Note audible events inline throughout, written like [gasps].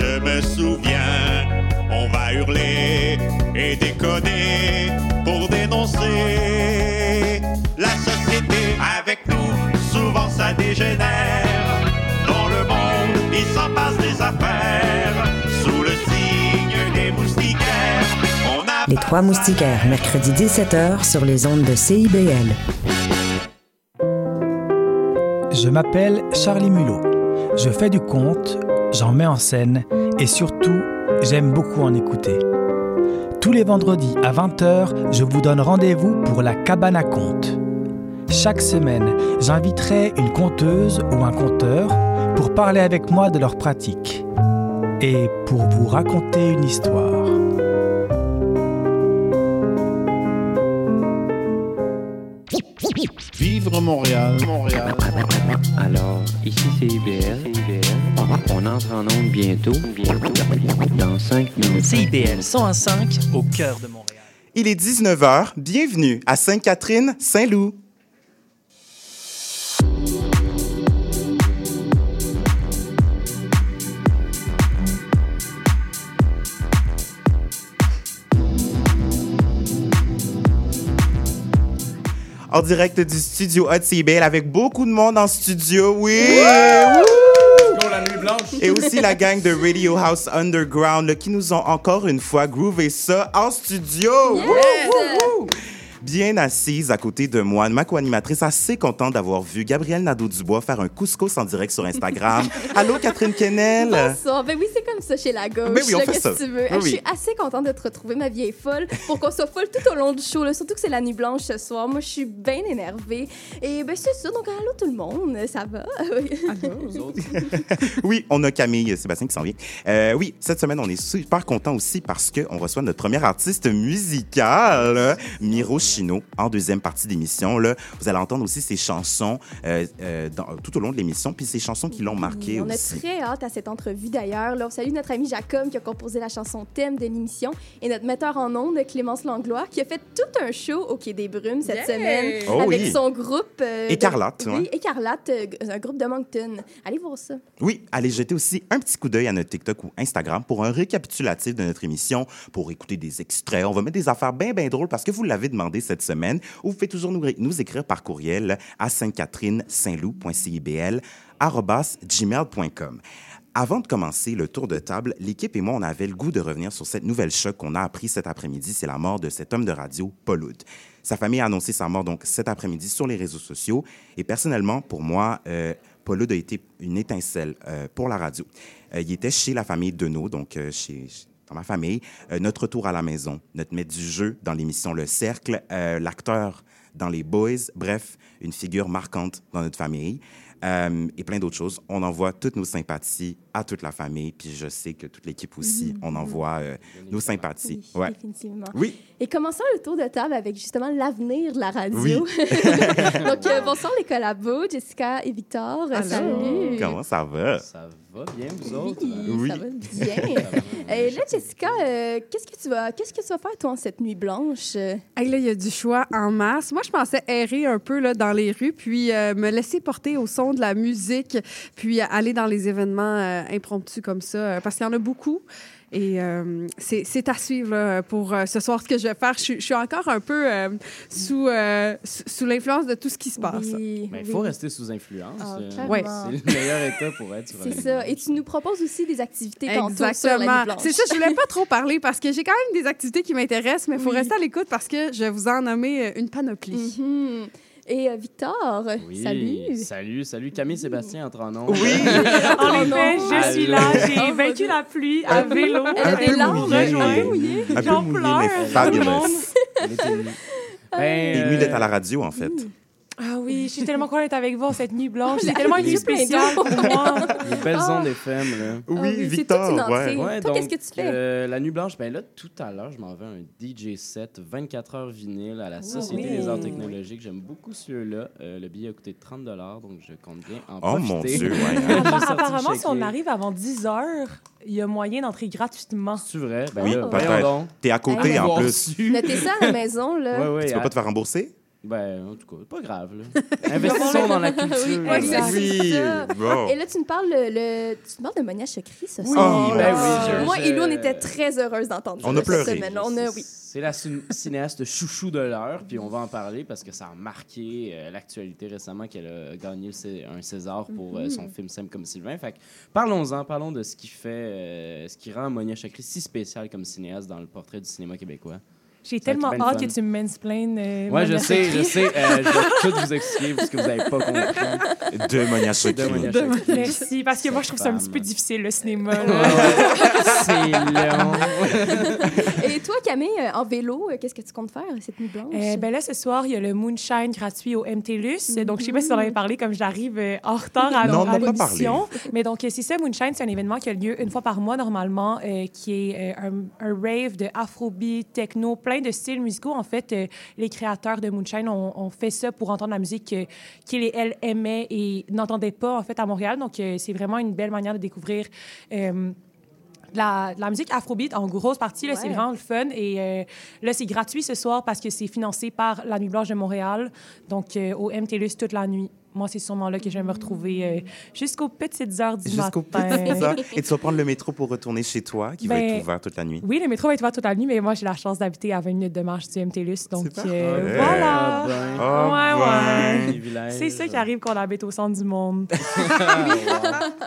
Je me souviens, on va hurler et décoder pour dénoncer la société avec nous. Souvent ça dégénère. Dans le monde, il s'en passe des affaires. Sous le signe des moustiquaires, on a Les Trois Moustiquaires, mercredi 17h sur les ondes de CIBL. Je m'appelle Charlie Mulot. Je fais du conte, j'en mets en scène et surtout, j'aime beaucoup en écouter. Tous les vendredis à 20h, je vous donne rendez-vous pour la cabane à contes. Chaque semaine, j'inviterai une conteuse ou un conteur pour parler avec moi de leur pratique et pour vous raconter une histoire. Vivre Montréal, Montréal. Alors, ici c'est IBL. On entre en onde bientôt. Bientôt. Dans 5 minutes. CIBL 105 au cœur de Montréal. Il est 19h. Bienvenue à Sainte-Catherine, Saint-Loup. En direct du studio Hot CBL avec beaucoup de monde en studio. Oui! Go, la nuit blanche. Et aussi la gang de Radio House Underground là, qui nous ont encore une fois groové ça en studio. Wouh. Bien assise à côté de moi, ma co-animatrice, assez contente d'avoir vu Gabrielle Nadeau-Dubois faire un couscous en direct sur Instagram. [laughs] Allô, Catherine Kennel? Bonsoir. Ben oui, c'est comme ça chez la gauche. Ben oui, on là, fait ça. que tu veux? Oui, Je suis assez contente de te retrouver, ma vieille folle, pour qu'on soit folle tout au long du show. là. Surtout que c'est la nuit blanche ce soir. Moi, je suis bien énervée. Et ben c'est ça. Donc, allô tout le monde. Ça va? [laughs] [laughs] Oui, on a Camille et Sébastien qui s'en vient. Euh, oui, cette semaine, on est super content aussi parce qu'on reçoit notre premier artiste musical, Miro Chino, en deuxième partie d'émission. Là, Vous allez entendre aussi ses chansons euh, euh, dans- tout au long de l'émission, puis ses chansons qui l'ont marqué On a aussi. très hâte à cette entrevue d'ailleurs. Là, on salue notre ami Jacob qui a composé la chanson thème de l'émission et notre metteur en ondes, Clémence Langlois, qui a fait tout un show au Quai des Brumes cette semaine Oh avec oui. son groupe. euh, de- Écarlate, Oui, ouais. Écarlate, euh, un groupe de Moncton. Allez voir ça. Oui, allez jeter aussi un petit coup d'œil à notre TikTok ou Instagram pour un récapitulatif de notre émission, pour écouter des extraits. On va mettre des affaires bien, bien drôles parce que vous l'avez demandé cette semaine. Ou vous pouvez toujours nous, écrire par courriel à sainte-catherine-saint-loup.cibl gmail.com. Avant de commencer le tour de table, l'équipe et moi, on avait le goût de revenir sur cette nouvelle choc qu'on a appris cet après-midi. C'est la mort de cet homme de radio, Paul. Sa famille a annoncé sa mort donc cet après-midi sur les réseaux sociaux. Et personnellement, pour moi, euh, Paul a été une étincelle euh, pour la radio. Euh, il était chez la famille Deneau, donc euh, chez, dans ma famille. Euh, notre retour à la maison, notre maître du jeu dans l'émission Le Cercle, euh, l'acteur dans Les Boys, bref, une figure marquante dans notre famille. Euh, et plein d'autres choses. On envoie toutes nos sympathies à toute la famille, puis je sais que toute l'équipe aussi, on envoie euh, nos sympathies. Oui, Ouais. définitivement. Oui, Et commençons le tour de table avec justement l'avenir de la radio. Oui. [laughs] Donc, euh, bonsoir les collabos, Jessica et Victor. Salut. comment ça va? Ça va bien, vous autres? Oui, Oui. [laughs] ça va bien. Et là, Jessica, euh, qu'est-ce que tu vas, qu'est-ce que tu vas faire toi en cette nuit blanche? Hey, là, il y a du choix en masse. Moi, je pensais errer un peu là, dans les rues, puis euh, me laisser porter au son de la musique, puis euh, aller dans les événements euh, impromptus comme ça, parce qu'il y en a beaucoup. Et euh, c'est à suivre là, pour euh, ce soir ce que je vais faire. Je, suis- je suis encore un peu euh, sous, euh, sous, sous l'influence de tout ce qui se passe. Oui, Mais il oui. faut rester sous influence. Ah, euh. Ouais. C'est le meilleur état pour être sur C'est ça. Et tu nous proposes aussi des activités Exactement. C'est ça, je voulais pas trop parler parce que j'ai quand même des activités qui m'intéressent, mais il faut Oui. rester à l'écoute parce que je vais vous en nommer euh, une panoplie. Mhm. Et euh, Victor, Oui. salut. Salut, salut. Camille Sébastien entre en nom. Oui! [laughs] En effet, je suis là. J'ai vaincu la pluie à vélo. Elle a Un des peu larmes, mouillé. un peu mouillé. Un peu J'en pleure. [laughs] est émue. Ben, Ému euh, d'être à la radio, en fait. Ah oui, je suis tellement contente d'être avec vous cette nuit blanche. [laughs] C'est tellement une nuit spéciale pour moi. [laughs] Les belles Ah. ondes FM, là. Oui, Ah oui, c'est Victor, toute une entrée. ouais. Toi, qu'est-ce que tu fais? euh, la nuit blanche, ben là, tout à l'heure, je m'en vais à un DJ set 24 heures vinyle à la Société oui. des arts technologiques. J'aime beaucoup celui-là. Euh, le billet a coûté 30 donc je compte bien en Oh mon profiter. Dieu, ouais. [laughs] Sorti Apparemment, si on arrive avant 10 heures, il y a moyen d'entrer gratuitement. C'est vrai? Ben Oui, peut-être. T'es à côté, en plus. Notez ça à la maison, là. Ouais, ouais, Tu peux à- pas te faire rembourser? Ben, en tout cas, pas grave, là. [laughs] Investissons dans la culture. Oui, exact. Oui. Et là, tu me parles, le, le- tu me parles de Monia Chokri ce Oui, soir. ben là. oui, je- Moi je- et Lou, on était très heureuses d'entendre On ça a pleuré. cette semaine. On a, oui. C'est la cin- cinéaste chouchou de l'heure, puis on va en parler parce que ça a marqué euh, l'actualité récemment qu'elle a gagné un César pour euh, Mhm. son film Simple comme Sylvain. Fait que parlons-en, parlons de ce qui fait, euh, ce qui rend Monia Chakri si spéciale comme cinéaste dans le portrait du cinéma québécois. J'ai tellement hâte que tu me mansplaines. Euh, Ouais, je sais, je sais. euh, je vais tout vous expliquer parce que vous n'avez pas [laughs] compris. De Monia De Chokri. Monia De- Chokri. Merci, parce que moi, je trouve ça un petit peu difficile, le cinéma. C'est [laughs] long. Et toi, Camille, euh, en vélo, euh, qu'est-ce que tu comptes faire? Cette nuit blanche? Euh, ben là, ce soir, il y a le Moonshine gratuit au MTLUS. Donc, je sais pas si vous en avez parlé, comme j'arrive en retard à, Non, on à n'a pas l'émission. Mais donc, euh, c'est ça, Moonshine, c'est un événement qui a lieu une fois par mois, normalement, euh, qui est euh, un, un rave de afrobeat, techno, plein de styles musicaux. En fait, euh, les créateurs de Moonshine ont, ont fait ça pour entendre la musique que- qu'ils et elles aimaient et n'entendaient pas, en fait, à Montréal. Donc, euh, c'est vraiment une belle manière de découvrir... euh, la, musique afrobeat en grosse partie, là, c'est Ouais. vraiment le fun. Et euh, là, c'est gratuit ce soir parce que c'est financé par la Nuit Blanche de Montréal, donc euh, au MTLUS toute la nuit. Moi, c'est sûrement là que je vais me retrouver euh, jusqu'aux petites heures du Jusqu'au matin. petit [laughs] heures. Et tu vas prendre le métro pour retourner chez toi, qui va Ben, être ouvert toute la nuit. Oui, le métro va être ouvert toute la nuit, mais moi, j'ai la chance d'habiter à 20 minutes de marche du MTLUS. Donc, euh, Ah, voilà. ben. Oh, ouais, ouais. Privilège. C'est ça qui arrive quand on habite au centre du monde. [laughs]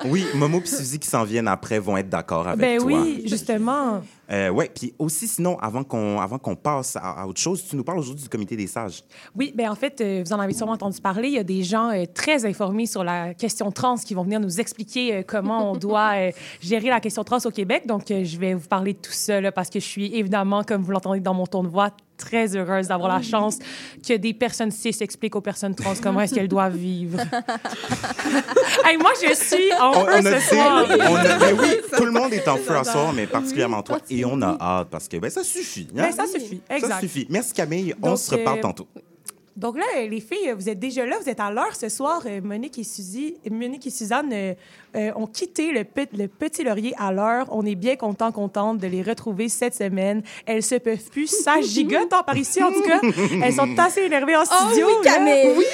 Oui, Momo et Suzy qui s'en viennent après vont être d'accord avec ben toi. oui, justement. Euh, ouais, puis aussi, sinon, avant qu'on avant qu'on passe à, à autre chose, tu nous parles aujourd'hui du comité des sages. Oui, ben en fait, euh, vous en avez sûrement entendu parler. Il y a des gens euh, très informés sur la question trans qui vont venir nous expliquer comment on doit [laughs] gérer la question trans au Québec. Donc, je vais vous parler de tout ça là, parce que je suis évidemment, comme vous l'entendez dans mon ton de voix, très heureuse d'avoir la chance que des personnes cis expliquent aux personnes trans comment est-ce qu'elles doivent vivre. [laughs] hey, moi, je suis en On, feu on a ce dit- soir. on a- ben oui, [laughs] tout le monde est en feu à soir, mais particulièrement toi. Et on a hâte parce que ben, ça suffit. hein? Ben, ça suffit, Ça suffit. Merci Camille. on Donc, se reparle euh, tantôt. Donc là, euh, les filles, euh, vous êtes déjà là, vous êtes à l'heure ce soir. Euh, Monique et, Suzy, Monique et Suzanne euh, ont quitté le, pe- le Petit Laurier à l'heure. On est bien content, contente de les retrouver cette semaine. Elles se peuvent plus. Ça gigote hein, par ici, en tout cas. [laughs] Elles sont assez énervées en Oh studio. oui, là. Camille!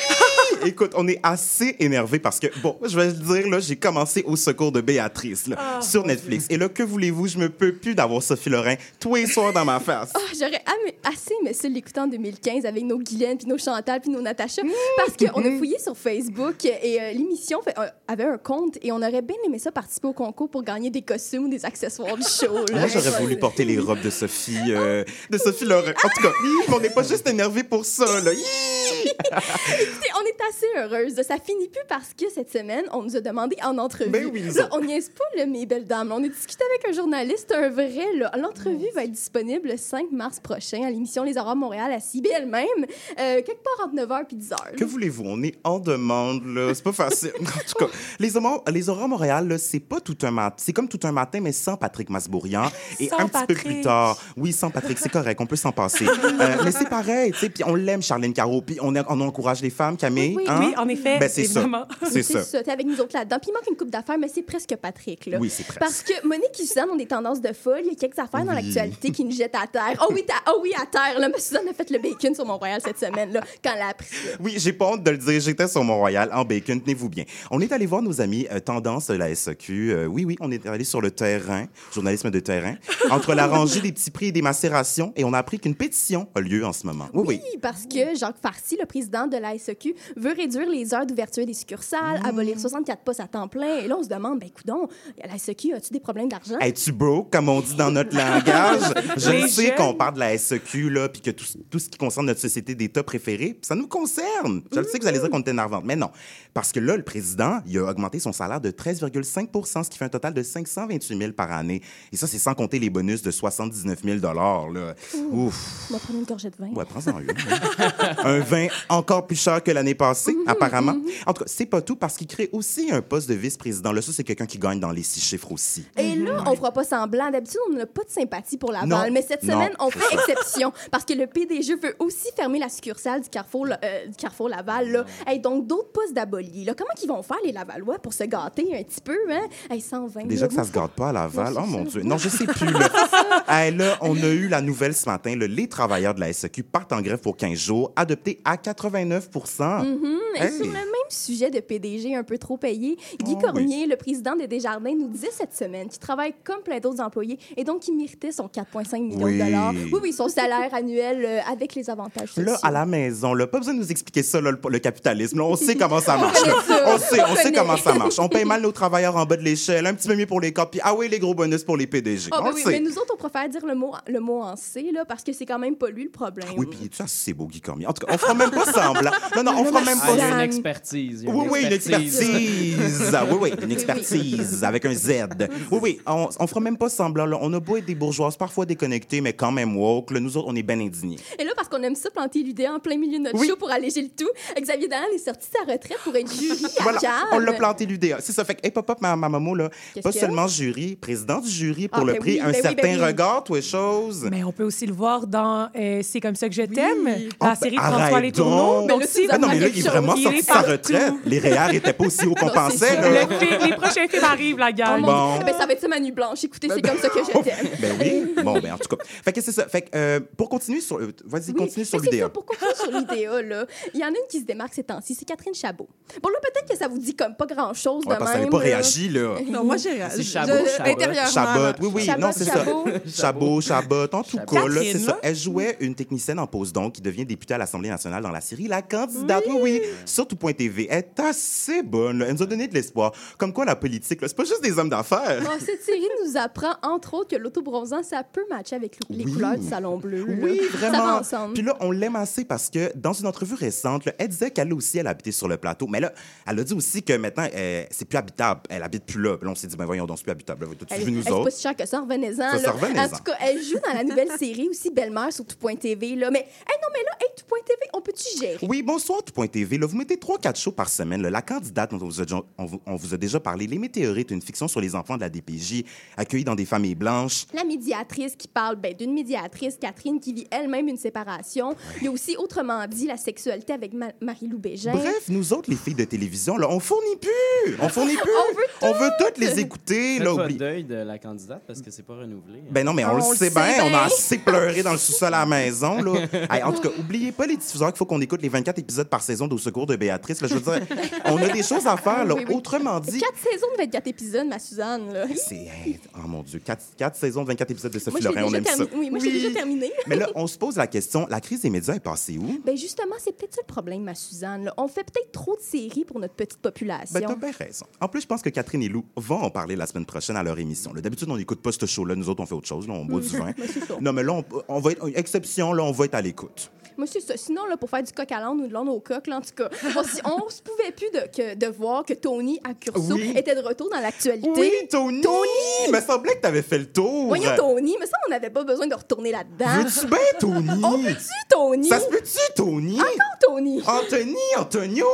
[laughs] Écoute, on est assez énervé parce que, bon, je vais le dire, là, j'ai commencé au secours de Béatrice là, Ah, sur Netflix. Et là, que voulez-vous, je me peux plus d'avoir Sophie Lorrain tous les soirs dans ma [laughs] face. Ah, J'aurais assez aimé ça l'écouter en 2015 avec nos Guylaine, puis nos Chantal, puis nos Natacha. Parce qu'on a fouillé sur Facebook et euh, l'émission euh, avait un compte et on aurait bien aimé ça participer au concours pour gagner des costumes ou des accessoires du show. là. Moi, j'aurais voulu [laughs] porter les robes de Sophie, euh, de Sophie. En tout cas, [laughs] on n'est pas juste énervé pour ça, là. On est assez heureuse. Ça finit plus parce que cette semaine, on nous a demandé en entrevue. Ben oui, Là, on niaise pas, là, mes belles dames. On a discuté avec un journaliste, un vrai. là. L'entrevue va être disponible le 5 mars prochain à l'émission Les Aurores Montréal à CBL même, euh, quelque part entre 9h et 10h. Que voulez-vous? On est en demande, là. C'est pas facile. [laughs] En tout cas, les Aurores, les Aurores Montréal, c'est pas tout un matin. C'est comme tout un matin, mais sans Patrick Masbourian. Et Sans un petit peu plus tard. Oui, sans Patrick, c'est correct. On peut s'en passer. Euh, mais c'est pareil, tu sais. Puis on l'aime, Charlène Caro. Puis on, on encourage les femmes, Camille. Oui, oui, hein? Oui, en effet, Ben, c'est ça. C'est ça. T'es avec nous autres là-dedans. Puis il manque une coupe d'affaires, mais c'est presque Patrick. Là. Oui, c'est presque. Parce que Monique et Suzanne ont des tendances de folle. Il y a quelques affaires dans Oui. l'actualité qui nous jettent à terre. Oh oui, ta- oh oui à terre. Là, mais Suzanne a fait le bacon sur Mont-Royal cette semaine, là, quand elle a appris. Oui, j'ai pas honte de le dire. J'étais sur Mont-Royal en bacon. Tenez-vous bien. On est allé voir nos amis euh, Tendance de la SAQ. Euh, oui, oui, on est allé sur le terrain, journalisme de terrain, entre la rangée des petits prix et des macérations, et on a appris qu'une pétition a lieu en ce moment. Oui, oui. Oui, parce que Jacques Farcy, le président de la SEQ, veut réduire les heures d'ouverture des succursales, abolir 64 postes à temps plein. Et là, on se demande, ben coudon, la SEQ, as-tu des problèmes d'argent? Es-tu broke, comme on dit dans notre langage? [laughs] Je Les sais jeunes. qu'on parle de la SEQ, là, puis que tout, tout ce qui concerne notre société d'État préférée, ça nous concerne. Je sais que vous allez dire qu'on est énervante, mais non. Parce que là, le président, il a augmenté son salaire de 13,5 ce qui fait un total de 528 000 par année. Et ça, c'est sans compter les bonus de 79 000 là. Ouf. On va prendre une gorgée de vin. Ouais, prends-en une. hein. un vin encore plus cher que l'année passée. passé, apparemment. En tout cas, c'est pas tout parce qu'il crée aussi un poste de vice-président. Là, ça, c'est quelqu'un qui gagne dans les six chiffres aussi. Et là, on fera pas semblant. D'habitude, on n'a pas de sympathie pour Laval. Non. Mais cette Non. semaine, on fait exception parce que le PDG veut aussi fermer la succursale du Carrefour, euh, du Carrefour Laval. Là. Hey, donc, d'autres postes d'abolis. Comment ils vont faire, les Lavallois, pour se gâter? Un petit peu? Hein? Hey, 120 Déjà que ça se garde pas à Laval. Non, Oh mon. Dieu. Non, je sais plus. Là. [laughs] Hey, là, on a eu la nouvelle ce matin. là, les travailleurs de la SEQ partent en grève pour 15 jours, adoptés à 89 Mhm. Et Hey. sur le même sujet de PDG un peu trop payé, Guy Oh, Cormier, le président des Desjardins, nous disait cette semaine qu'il travaille comme plein d'autres employés et donc il méritait son 4,5 millions Oui. de dollars. Oui, oui, son salaire annuel euh, avec les avantages sociaux. Là, à la maison, là, pas besoin de nous expliquer ça, là, le, le capitalisme. là. on sait comment ça [laughs] marche. On on sait, on sait comment ça marche. On paye mal nos travailleurs en bas de l'échelle, un petit peu mieux pour les puis ah oui, les gros bonus pour les PDG. Ah, on ben le oui, sait. mais nous autres, on préfère dire le mot, le mot en C, là, parce que c'est quand même pas lui le problème. Oui, puis tu assez beau, Guy Cormier. En tout cas, on fera même pas semblant. Non, non, on fera même Ah, il y a pas. une expertise. Il y a Oui, oui, une expertise. Ah, oui, oui, une [laughs] expertise avec un Z. Oui, oui, on, on fera même pas semblant. Là. On a beau être des bourgeoises, parfois déconnectées, mais quand même woke. Là, nous autres, on est bien indignés. Et là, parce qu'on aime ça planter l'idée en plein milieu de notre Oui. show pour alléger le tout, Xavier Dolan est sorti de sa retraite pour être jury à [laughs] Voilà, Cannes. on l'a planté l'UDA. C'est ça. Fait que, hey, pop, pop, ma, ma maman, là, pas seulement jury, président du jury pour Ah, le ben prix oui, Un ben oui, certain ben oui. regard, toi, chose. Mais on peut aussi le voir dans euh, C'est comme ça que je t'aime, Ah, la série de ben, François mais Ben là, aussi, tu Ah non, mais là, il est vraiment sorti de sa partout. Les REER n'étaient pas aussi hauts qu'on pensait. là. le fi- les prochains films arrivent, la Oh, gang. mon Bon. Ben, ça va être ça, Manu Blanche. Écoutez, c'est comme ça que je t'aime. Ben oui. Bon, ben en tout cas. Fait que c'est ça. Fait que euh, pour continuer sur. euh, Vas-y, Oui, continue sur l'UDA. ça, pour continuer sur l'IDA, là, il y en a une qui se démarque ces temps-ci, c'est Catherine Chabot. Bon, là, peut-être que ça vous dit comme pas grand-chose Ouais, de parce qu'elle même. n'a pas réagi, là. Non, moi, j'ai je- Chabot, Chabot. oui, oui, Chabot, non, c'est ça. Chabot. Chabot, en tout cas, là, c'est ça. Elle jouait une technicienne en pause donc qui devient députée à l'Assemblée nationale dans la série La candidate, oui, oui, sur tout.tv. Est assez bonne, là. Elle nous a donné de l'espoir. Comme quoi, la politique, c'est pas juste des hommes d'affaires. Bon, cette série nous apprend, entre autres, que l'autobronzant, ça peut matcher avec les Oui. couleurs du salon bleu. là. Oui, Ça va vraiment. ensemble. Puis là, on l'aime assez parce que dans une entrevue récente, là, elle disait qu'elle aussi, elle habitait sur le plateau. Mais là, elle a dit aussi que maintenant, euh, c'est plus habitable. Elle habite plus là. Puis là, on s'est dit, ben voyons donc, c'est plus habitable. Là, T'as-tu Elle, vu nous c'est pas autres? si cher que ça, revenez-en. Ça, là. ça, revenez-en. En tout cas, elle joue dans la nouvelle série aussi, Belle-Mère sur tout.tv. Là. Mais, hey, non, mais là, hey, tout.tv, on peut-tu gérer? Oui, bonsoir, tout.tv. Là, vous mettez 3-4 shows par semaine. là. La candidate dont on vous, a, déjà- on vous- on vous a déjà parlé, Les Météorites, une fiction sur les enfants de la DPJ, accueillis dans des familles blanches. La médiatrice qui parle ben, d'une médiatrice, Catherine, qui vit elle-même une séparation. Il y a aussi, autrement dit, la sexualité avec Ma- Marie-Lou Bégin. Bref, nous autres, les filles de télévision, là, on fournit plus. On fournit [laughs] plus. On veut On veut toutes les écouter. Là, oublie- deuil de la candidate parce que c'est pas renouvelé. hein. Ben non, mais on, On le sait bien. On a assez pleuré dans le sous-sol à la [laughs] maison. Là. Hey, en tout cas, oubliez pas les diffuseurs qu'il faut qu'on écoute les 24 épisodes par saison d'Au secours de Béatrice. Là, je veux dire, on a des choses à faire. Là. Oui, oui. Autrement dit, Quatre saisons de 24 épisodes, ma Suzanne. Là. c'est... oh mon Dieu, 4, saisons de 24 épisodes de Sophie Lorrain, on aime ça. terminé. Oui, moi, je l'ai déjà terminé. Mais là, on se pose la question, la crise des médias est passée où? Ben justement, c'est peut-être ça le problème, ma Suzanne. là. On fait peut-être trop de séries pour notre petite population. Ben, t'as bien raison. En plus, je pense que Catherine et Lou vont en parler la semaine prochaine à leur émission. D'habitude, on n'écoute pas ce show-là. Nous autres, on fait autre chose. Là, on boit du [laughs] vin. Ben, ça. Non, mais là, on, on va être... Exception, là, on va être à l'écoute. Moi, c'est ça. Sinon, là, pour faire du coq à l'âne ou de l'âne au coq, là, en tout cas, on, si- on se pouvait plus de, que, de voir que Tony à Curso Oui. était de retour dans l'actualité. Oui, Tony! Tony! Il me semblait que t'avais fait le tour. Voyons, Tony, mais ça, on n'avait pas besoin de retourner là-dedans. Veux-tu bien, Tony? On peut-tu, Tony? Ça se peut-tu, Tony? Tony? Anthony, Antonio!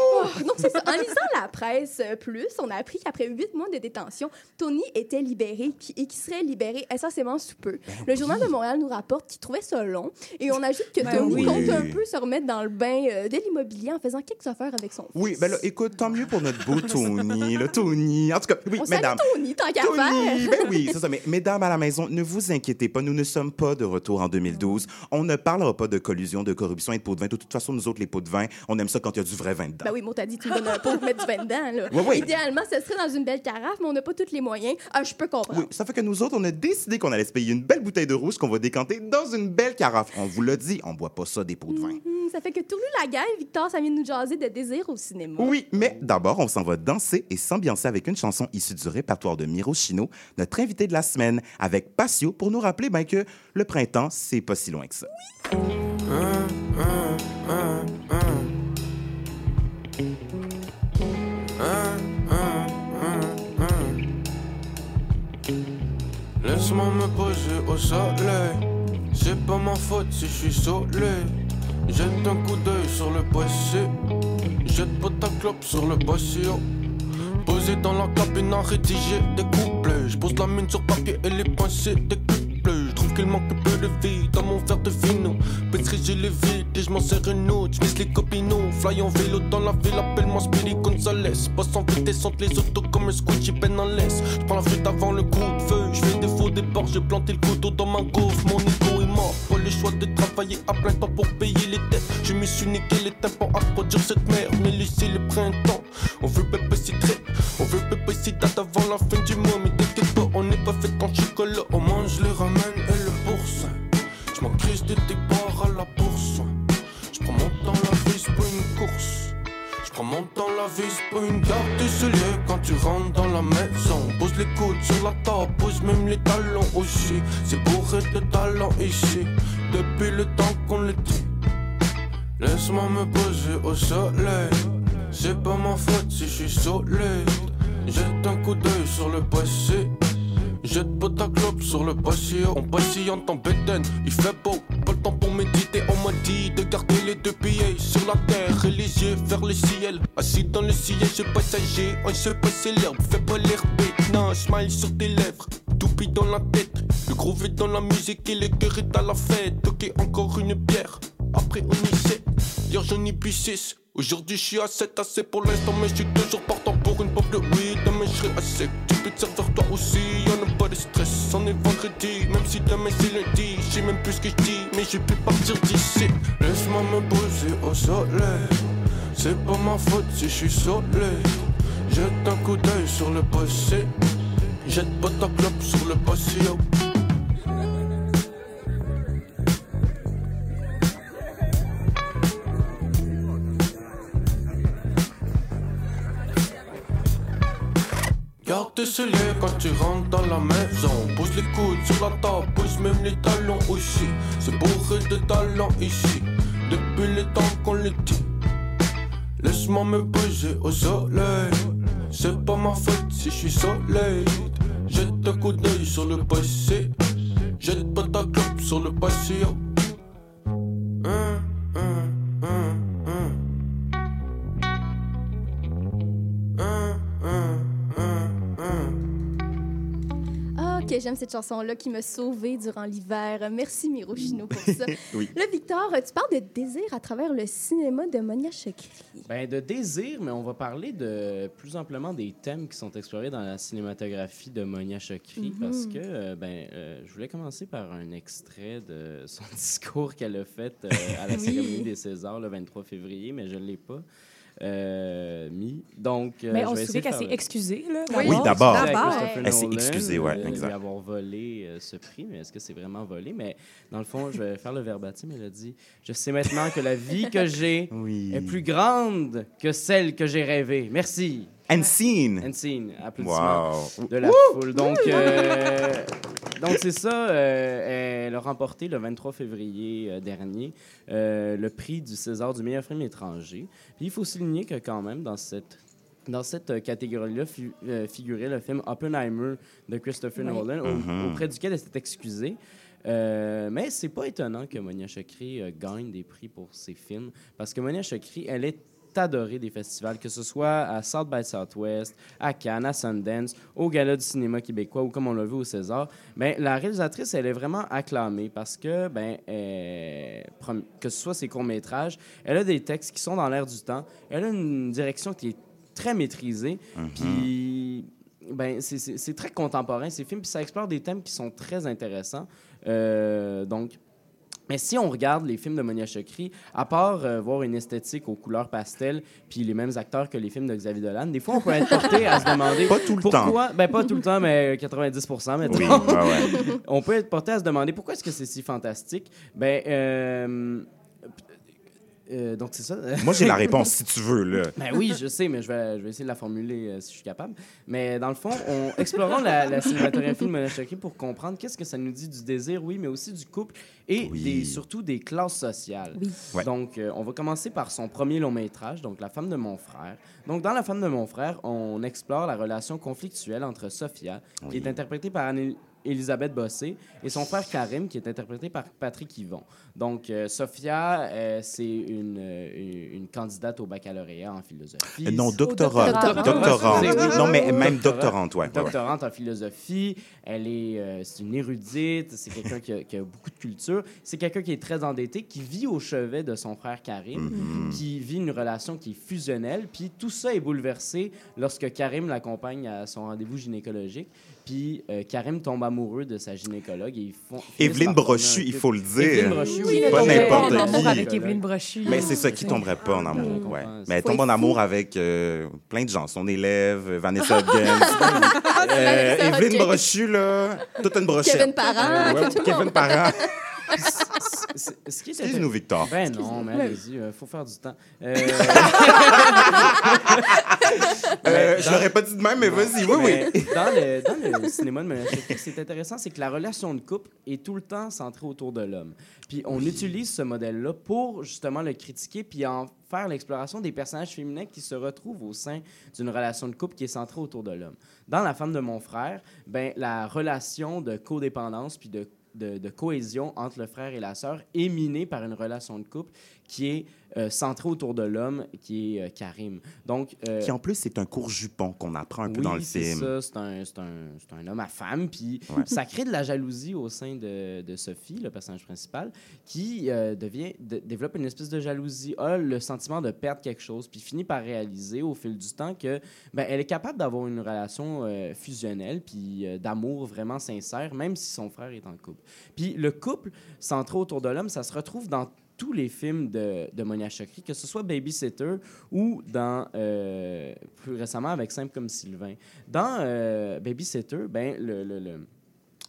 Donc, c'est ça. En lisant la presse euh, plus, on a appris qu'après huit mois de détention, Tony était libéré qui- et qu'il serait libéré essentiellement sous peu. Ben le Journal de Montréal nous rapporte qu'il trouvait ça long et on ajoute que Ben Tony oui. compte un peu se remettre dans le bain euh, de l'immobilier en faisant quelques affaires avec son fils. Oui, ben là, écoute, tant mieux pour notre beau Tony, le Tony. En tout cas, oui, on mesdames. Tony, tant qu'à faire. ben oui, c'est ça. Mais mesdames à la maison, ne vous inquiétez pas, nous ne sommes pas de retour en 2012. On ne parlera pas de collusion, de corruption et de pots de vin. De toute façon, nous autres, les pots de vin, on aime ça quand il y a du vrai vin dedans. Ben oui, moi, t'as dit, tu me donnes un pot pour mettre du vin dedans. Là. Oui, oui. Idéalement, ce serait dans une belle carafe, mais on n'a pas tous les moyens. Ah, je peux comprendre. Oui, ça fait que nous autres, on a décidé qu'on allait se payer une belle bouteille de rouge qu'on va décanter dans une belle carafe. On vous l'a dit, on boit pas ça des pots de vin. Hum, ça fait que tout la gueule, Victor, ça vient de nous jaser de désir au cinéma. Oui, mais d'abord, on s'en va danser et s'ambiancer avec une chanson issue du répertoire de Miro Chino, notre invité de la semaine, avec Patio, pour nous rappeler ben, que le printemps, c'est pas si loin que ça. Laisse-moi me poser au soleil. C'est pas ma faute si je suis saoulé. Jette un coup d'œil sur le passé. Jette pas ta clope sur le patio. Posé dans la cabine à rédiger des couplets. Je pose la mine sur papier et les pensées décuplées. Je trouve qu'il manque peu de vie dans mon verre de vino. Pétri, j'ai les vides et je m'en sers une autre. Je les copinots. Fly en vélo dans la ville, appelle-moi Speedy Gonzalez. Passe en vitesse entre les autos comme un squid, j'ai peine en laisse. Je prends la fuite avant le coup de feu. Je fais des faux départs, j'ai planté le couteau dans ma gaufre. Mon ego de travailler à plein temps pour payer les dettes. Je me suis niqué les tympans à produire cette merde. Mais laissez le printemps. On veut pépé si très. On veut pépé si date avant la fin du mois. Mais t'inquiète pas, on n'est pas fait en chocolat. On mange les ramen et le boursin. Je m'en crise de départ à la bourse. Je prends mon temps, la vie, c'est pas une course. Je prends mon temps, la vie, c'est pas une garde scellée quand tu rentres dans la maison. Pose les coudes sur la table, pose même les talons aussi. C'est bourré de talent ici, depuis le temps qu'on le dit. Laisse-moi me poser au soleil. C'est pas ma faute si je suis solide. Jette un coup d'œil sur le passé. Jette pas ta clope sur le patio. On patiente en bédaine, il fait beau. Pas le temps pour méditer. M'a dit de garder les deux pieds sur la terre et les yeux vers le ciel. Assis dans le siège passager, on se passe l'herbe. Fais pas l'air bête, smile sur tes lèvres. Toupie dans la tête, le groove est dans la musique et le cœur est à la fête. Ok, encore une bière. Après on y sait, hier j'en ai bu 6 Aujourd'hui je suis à 7 assez pour l'instant mais je suis toujours partant pour une pop de weed. Demain je serai sec, tu peux te servir toi aussi. Y'en a pas de stress, on est vendredi. Même si demain c'est lundi, je sais même plus ce que je dis Mais je peux partir d'ici. Laisse-moi me poser au soleil. C'est pas ma faute si je suis soleil Jette un coup d'œil sur le passé. Jette pas ta clope sur le patio Garde souliers quand tu rentres dans la maison. Pose les coudes sur la table, pose même les talons aussi. C'est bourré de talent ici, depuis le temps qu'on le dit. Laisse-moi me poser au soleil. C'est pas ma faute si je suis soleil. Jette un coup d'œil sur le passé. Jette pas ta clope sur le. Hein, hein, hein, que j'aime cette chanson-là qui m'a sauvée durant l'hiver. Merci, Miro Chino, pour ça. [laughs] Oui. Là, Victor, tu parles de désir à travers le cinéma de Monia Chokri. Ben, de désir, mais on va parler de plus amplement des thèmes qui sont explorés dans la cinématographie de Monia Chokri Mhm. parce que euh, ben, euh, je voulais commencer par un extrait de son [laughs] discours qu'elle a fait euh, à la Oui. cérémonie des Césars le 23 février, mais je ne l'ai pas mis. Donc, euh, Mais je on se souvient qu'elle s'est excusée, là. Oui, Oui, d'abord. Elle s'est excusée, ouais, euh, exact. avoir volé euh, ce prix, mais est-ce que c'est vraiment volé? Mais dans le fond, je vais faire le verbatim. Elle a dit Je sais maintenant que la vie que j'ai [laughs] Oui. est plus grande que celle que j'ai rêvée. Merci. And scene. And scene. Applaudissements Wow. de la foule. Donc, euh, donc c'est ça. euh, elle a remporté le 23 février euh, dernier euh, le prix du César du meilleur film étranger. Puis il faut souligner que quand même dans cette dans cette euh, catégorie-là fi- euh, figurait le film Oppenheimer de Christopher Oui. Nolan, au- Mhm. auprès duquel elle s'est excusée. Euh, mais c'est pas étonnant que Monia Chokri euh, gagne des prix pour ses films, parce que Monia Chokri, elle est adorée des festivals, que ce soit à South by Southwest, à Cannes, à Sundance, au Gala du cinéma québécois ou comme on l'a vu au César. Ben, la réalisatrice, elle est vraiment acclamée parce que, ben, euh, que ce soit ses courts-métrages, elle a des textes qui sont dans l'air du temps, elle a une direction qui est très maîtrisée, puis ben, c'est- c'est c'est très contemporain, ces films, puis ça explore des thèmes qui sont très intéressants. Euh, donc, mais si on regarde les films de Monia Chokri, à part euh, voir une esthétique aux couleurs pastel, puis les mêmes acteurs que les films de Xavier Dolan, des fois on peut être porté à se demander [laughs] Pas tout le temps. pourquoi. Ben pas tout le temps, mais 90 mettons. Oui, ouais, ouais. [laughs] on peut être porté à se demander pourquoi est-ce que c'est si fantastique? Ben euh, euh, donc c'est ça. Moi, j'ai la réponse [laughs] si tu veux, là. Ben oui, je sais, mais je vais, je vais essayer de la formuler euh, si je suis capable. Mais dans le fond, on, explorons la, la cinématographie de Mona Chokri pour comprendre qu'est-ce que ça nous dit du désir, oui, mais aussi du couple et Oui. des, surtout des classes sociales. Oui. Ouais. Donc, euh, on va commencer par son premier long métrage, donc La femme de mon frère. Donc, dans La femme de mon frère, on explore la relation conflictuelle entre Sophia, qui est interprétée par Anne- Elisabeth Bossé, et son frère Karim, qui est interprété par Patrick Yvon. Donc, euh, Sophia, euh, c'est une, euh, une candidate au baccalauréat en philosophie. Euh, Non, doctorat. Oui. Non, mais même doctorante, ouais. doctorante en philosophie. Elle est, euh, c'est une érudite. C'est quelqu'un qui, a- qui a beaucoup de culture. C'est quelqu'un qui est très endetté, qui vit au chevet de son frère Karim, Mhm. qui vit une relation qui est fusionnelle. Puis tout ça est bouleversé lorsque Karim l'accompagne à son rendez-vous gynécologique. Puis euh, Karim tombe amoureux de sa gynécologue et ils font. former Brochu, il faut le dire. Evelyne Brochu, Oui, Pas n'importe en amour qui. avec Evelyne Brochu. Mais c'est ça, qui tomberait pas en amour, ouais. Mais elle tombe en amour avec euh, plein de gens. Son élève, Vanessa Hudgens. [laughs] euh, Vanessa Evelyne Hudgens. Brochu, là, toute une brochette. Kevin Parent. Ouais, Kevin. Parent. [laughs] Excuse-nous, Victor. Ben non, mais allez-y, il faut faire du temps. Euh, Euh, je l'aurais pas dit de même, mais vas-y, oui, oui. Dans le, dans le cinéma de Chokri, ce qui est intéressant, c'est que la relation de couple est tout le temps centrée autour de l'homme. Puis on utilise ce modèle-là pour justement le critiquer puis en faire l'exploration des personnages féminins qui se retrouvent au sein d'une relation de couple qui est centrée autour de l'homme. Dans La femme de mon frère, ben, la relation de codépendance puis de de, cohésion entre le frère et la sœur est minée par une relation de couple qui est euh, centrée autour de l'homme, qui est euh, Karim. Donc, euh, Qui en plus, c'est un court jupon qu'on apprend un peu oui, dans le film. ça. C'est un, c'est un, un homme à femme. Puis Ouais. ça crée de la jalousie au sein de, de Sophie, le personnage principal, qui devient, de- développe une espèce de jalousie, a le sentiment de perdre quelque chose, puis finit par réaliser au fil du temps que ben, elle est capable d'avoir une relation fusionnelle, puis d'amour vraiment sincère, même si son frère est en couple. Puis le couple centré autour de l'homme, ça se retrouve dans tous les films de, de Monia Chokri, que ce soit Babysitter ou dans, euh, plus récemment avec Simple comme Sylvain. Dans euh, Babysitter, ben, le-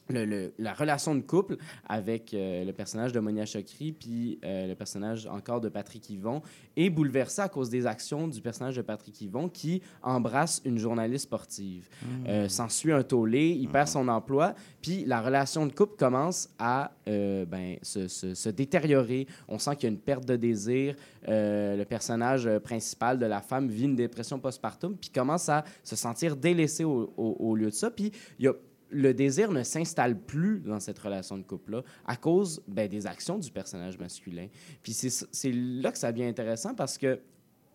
le- le- la relation de couple avec euh, le personnage de Monia Chokri puis euh, le personnage encore de Patrick Yvon est bouleversée à cause des actions du personnage de Patrick Yvon qui embrasse une journaliste sportive. Euh, S'ensuit un tollé, il perd son emploi, puis la relation de couple commence à euh, ben, se, se- se détériorer. On sent qu'il y a une perte de désir. Le personnage principal de la femme vit une dépression postpartum, puis commence à se sentir délaissé au, au- au lieu de ça. Puis il y a le désir ne s'installe plus dans cette relation de couple-là à cause ben, des actions du personnage masculin. Puis c'est là que ça devient intéressant parce que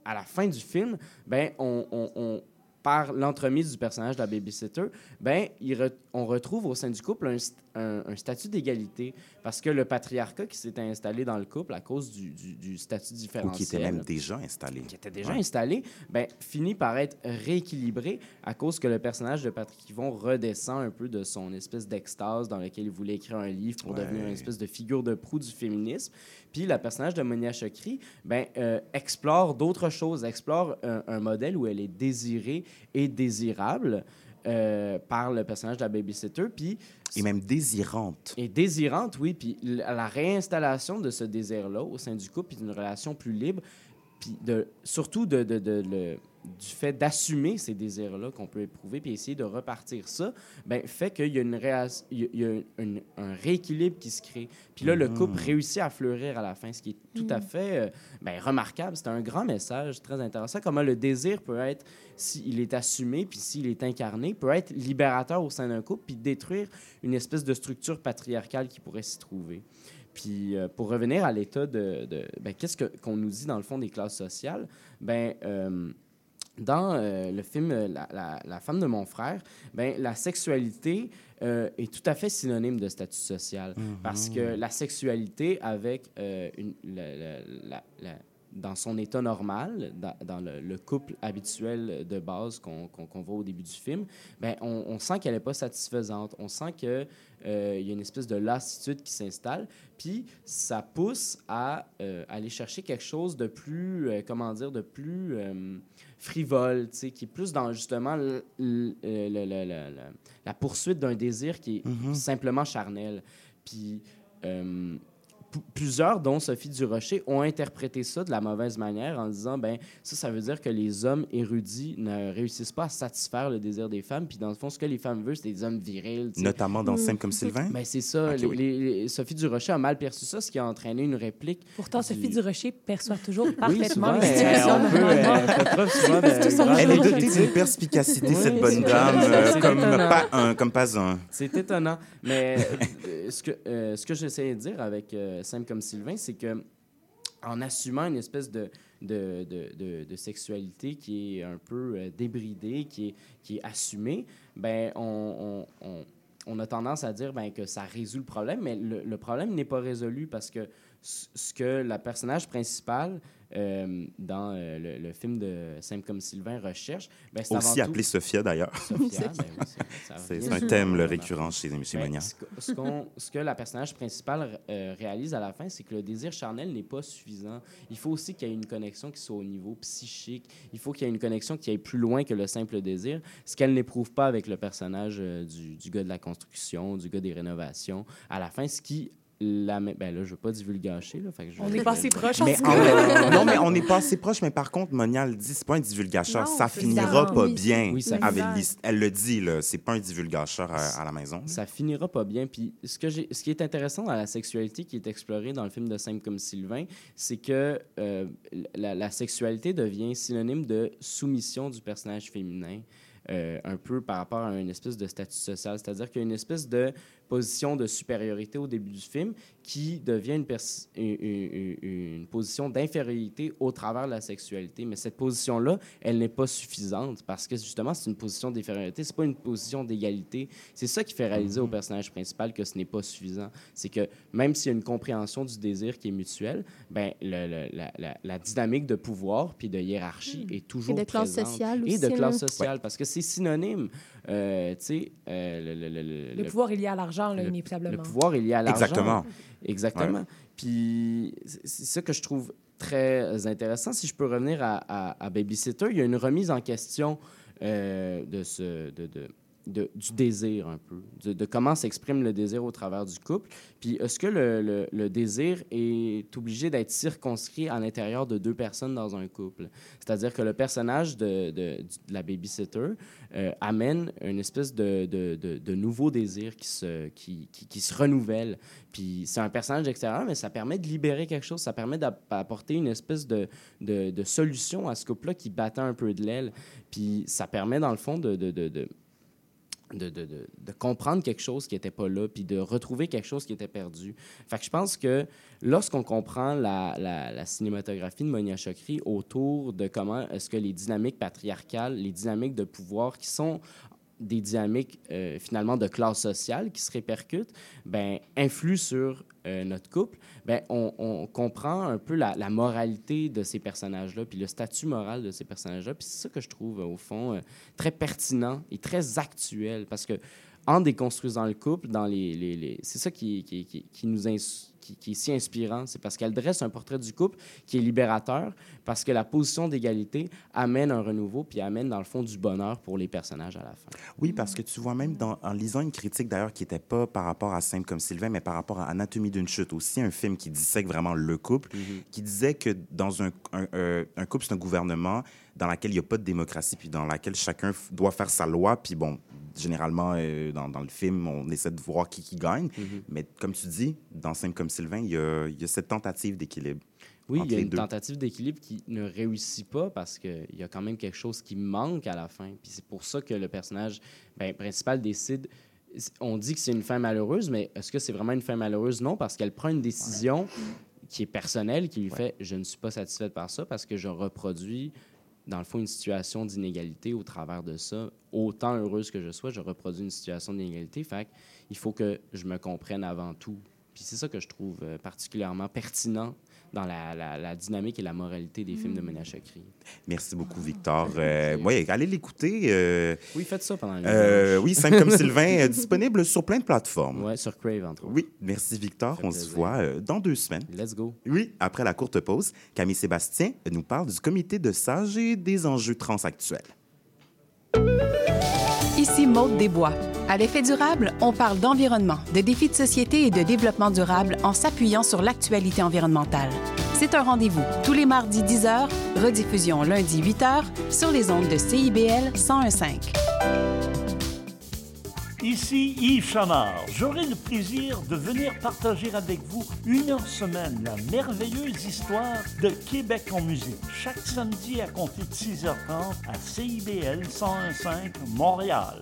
à la fin du film, ben, on, par l'entremise du personnage de la babysitter, ben, on retrouve au sein du couple un, un- un statut d'égalité parce que le patriarcat qui s'était installé dans le couple à cause du, du- du statut Ou différentiel qui était même déjà installé. qui était déjà Ouais. installé, ben, finit par être rééquilibré à cause que le personnage de Patrick Yvon redescend un peu de son espèce d'extase dans lequel il voulait écrire un livre pour Ouais. devenir une espèce de figure de proue du féminisme. Puis le personnage de Monia Chokri ben, euh, explore d'autres choses, explore un, un modèle où elle est désirée et désirable euh, par le personnage de la babysitter. Puis Et même désirante. et désirante, oui. Puis la la réinstallation de ce désir-là au sein du couple, puis d'une relation plus libre, puis de, surtout de, de- de- le- du fait d'assumer ces désirs-là qu'on peut éprouver, puis essayer de repartir ça, ben, fait qu'il y a, une réas- il y a- une- un rééquilibre qui se crée. Puis là, le couple réussit à fleurir à la fin, ce qui est tout à fait euh, ben, remarquable. C'est un grand message très intéressant, comment le désir peut être, s'il est assumé, puis s'il est incarné, peut être libérateur au sein d'un couple, puis détruire une espèce de structure patriarcale qui pourrait s'y trouver. Puis euh, pour revenir à l'état de, de- ben, qu'est-ce que- qu'on nous dit dans le fond des classes sociales, ben euh, dans euh, le film euh, la, la- La femme de mon frère, ben, la sexualité euh, est tout à fait synonyme de statut social. Parce que la sexualité, avec euh, une- la- dans son état normal, dans, dans le, le couple habituel de base qu'on voit au début du film, ben, on, on sent qu'elle n'est pas satisfaisante. On sent qu'il y a une espèce de lassitude qui s'installe. Puis ça pousse à euh, aller chercher quelque chose de plus, euh, comment dire, de plus euh, frivole, qui est plus dans justement le- le- la poursuite d'un désir qui est simplement charnel. Puis euh, plusieurs, dont Sophie Durocher, ont interprété ça de la mauvaise manière en disant ben ça, ça veut dire que les hommes érudits ne réussissent pas à satisfaire le désir des femmes. Puis dans le fond, ce que les femmes veulent, c'est des hommes virils. Notamment dans Simple comme Sylvain? Ben, c'est ça. Ok, les- oui. les- les- Sophie Durocher a mal perçu ça, ce qui a entraîné une réplique. Pourtant, du- Sophie Durocher perçoit toujours Oui, parfaitement souvent, les elle- situations. on peut, elle Elle est dotée d'une perspicacité, Oui, cette bonne dame, euh, c'est comme étonnant. pas un. Comme pas un. C'est étonnant. Mais euh, ce que, euh, ce que j'essayais de dire avec euh, Simple comme Sylvain, c'est que en assumant une espèce de, de, de, de- sexualité qui est un peu euh, débridée, qui est, qui est assumée, ben, on, on- a tendance à dire ben, que ça résout le problème, mais le, le problème n'est pas résolu parce que ce que la personnage principale euh, dans euh, le, le film de Simple comme Sylvain recherche, ben, Aussi tout- appelée Sophia, d'ailleurs. Sophia, ben oui, [laughs] C'est un thème le récurrent chez, chez ben, ce, que, ce qu'on- ce que la personnage principale euh, réalise à la fin, c'est que le désir charnel n'est pas suffisant. Il faut aussi qu'il y ait une connexion qui soit au niveau psychique. Il faut qu'il y ait une connexion qui aille plus loin que le simple désir, ce qu'elle n'éprouve pas avec le personnage du, du gars de la construction, du gars des rénovations. À la fin, ce qui la met- ben là, je veux pas divulgacher là, fait que je On est passé proche, en Mais tout en- cas. non, mais on n'est pas assez proche. Mais par contre, Monia le dit, c'est pas un divulgateur. Non, Ça finira ça. pas Oui, bien Oui, ça- avec Elle le dit, là. C'est pas un divulgateur à, à la maison. ça finira pas bien. Puis ce, que j'ai, ce qui est intéressant dans la sexualité qui est explorée dans le film de Simple comme Sylvain, c'est que euh, la, la sexualité devient synonyme de soumission du personnage féminin. Euh, un peu par rapport à une espèce de statut social. C'est-à-dire qu'il y a une espèce de position de supériorité au début du film qui devient une, pers- une, une- une- une position d'infériorité au travers de la sexualité. Mais cette position-là, elle n'est pas suffisante parce que justement, c'est une position d'infériorité, c'est pas une position d'égalité. C'est ça qui fait réaliser au personnage principal que ce n'est pas suffisant. C'est que même s'il y a une compréhension du désir qui est mutuelle, ben, le- le- la, la- la dynamique de pouvoir puis de hiérarchie est toujours de classe présente. sociale Et aussi, de là. classe sociale, parce que c'est synonyme. Euh, tu sais, euh, le, le- le- le- Le le- pouvoir est lié à l'argent, inévitablement. le pouvoir est lié à l'argent. Exactement. Exactement. Puis c'est c'est ça que je trouve très intéressant. Si je peux revenir à, à- à Babysitter, il y a une remise en question euh, de ce, de, de- du désir un peu, de, comment s'exprime le désir au travers du couple. Puis est-ce que le, désir est obligé d'être circonscrit à l'intérieur de deux personnes dans un couple? C'est-à-dire que le personnage de, la babysitter euh, amène une espèce de, nouveau désir qui se, qui, qui- qui se renouvelle. Puis c'est un personnage extérieur, mais ça permet de libérer quelque chose, ça permet d'apporter une espèce de solution à ce couple-là qui battait un peu de l'aile. Puis ça permet, dans le fond, de, de, de, de- comprendre quelque chose qui n'était pas là, puis de retrouver quelque chose qui était perdu. Fait je pense que lorsqu'on comprend la, la- la cinématographie de Monia Chokri autour de comment est-ce que les dynamiques patriarcales, les dynamiques de pouvoir qui sont des dynamiques euh, finalement de classe sociale qui se répercutent, ben, influent sur euh, notre couple, ben, on, on comprend un peu la, moralité de ces personnages-là, puis le statut moral de ces personnages-là. Puis c'est ça que je trouve, euh, au fond, très pertinent et très actuel, parce que en déconstruisant le couple, dans les, les- les- c'est ça qui, qui, qui, qui nous ins- qui, qui est si inspirant, c'est parce qu'elle dresse un portrait du couple qui est libérateur, parce que la position d'égalité amène un renouveau, puis amène dans le fond du bonheur pour les personnages à la fin. Oui, parce que tu vois, même dans, en lisant une critique d'ailleurs qui n'était pas par rapport à Simple comme Sylvain, mais par rapport à Anatomie d'une chute, aussi un film qui dissèque vraiment le couple, qui disait que dans un, un, euh, un couple, c'est un gouvernement dans lequel il n'y a pas de démocratie, puis dans lequel chacun doit faire sa loi, puis bon, généralement, euh, dans, dans le film, on essaie de voir qui, qui gagne. Mais comme tu dis, dans Simple comme Sylvain, il y a, il y a cette tentative d'équilibre. Oui, il y a une deux. tentative d'équilibre qui ne réussit pas parce qu'il y a quand même quelque chose qui manque à la fin. Puis c'est pour ça que le personnage ben, principal décide. On dit que c'est une fin malheureuse, mais est-ce que c'est vraiment une fin malheureuse? Non, parce qu'elle prend une décision qui est personnelle, qui lui fait je ne suis pas satisfaite par ça parce que je reproduis, dans le fond, une situation d'inégalité au travers de ça. Autant heureuse que je sois, je reproduis une situation d'inégalité. Fait il faut que je me comprenne avant tout. Puis c'est ça que je trouve euh, particulièrement pertinent dans la, la- la dynamique et la moralité des films de Monia Chokri. Merci beaucoup, Victor. Euh, ouais, allez l'écouter. euh, Oui, faites ça pendant les euh, oui, Simple comme Sylvain, [laughs] euh, disponible sur plein de plateformes. Ouais, sur Crave, entre autres. Oui, merci Victor. On se voit euh, dans deux semaines. Let's go. Oui, après la courte pause, Camille Sébastien nous parle du comité de sages et des enjeux transactuels. Ici Maude Desbois. À l'effet durable, on parle d'environnement, de défis de société et de développement durable en s'appuyant sur l'actualité environnementale. C'est un rendez-vous tous les mardis 10h, rediffusion lundi 8h sur les ondes de CIBL 1015. Ici Yves Chamard. J'aurai le plaisir de venir partager avec vous une heure semaine la merveilleuse histoire de Québec en musique. Chaque samedi à compter de 6h30 à CIBL 1015 Montréal.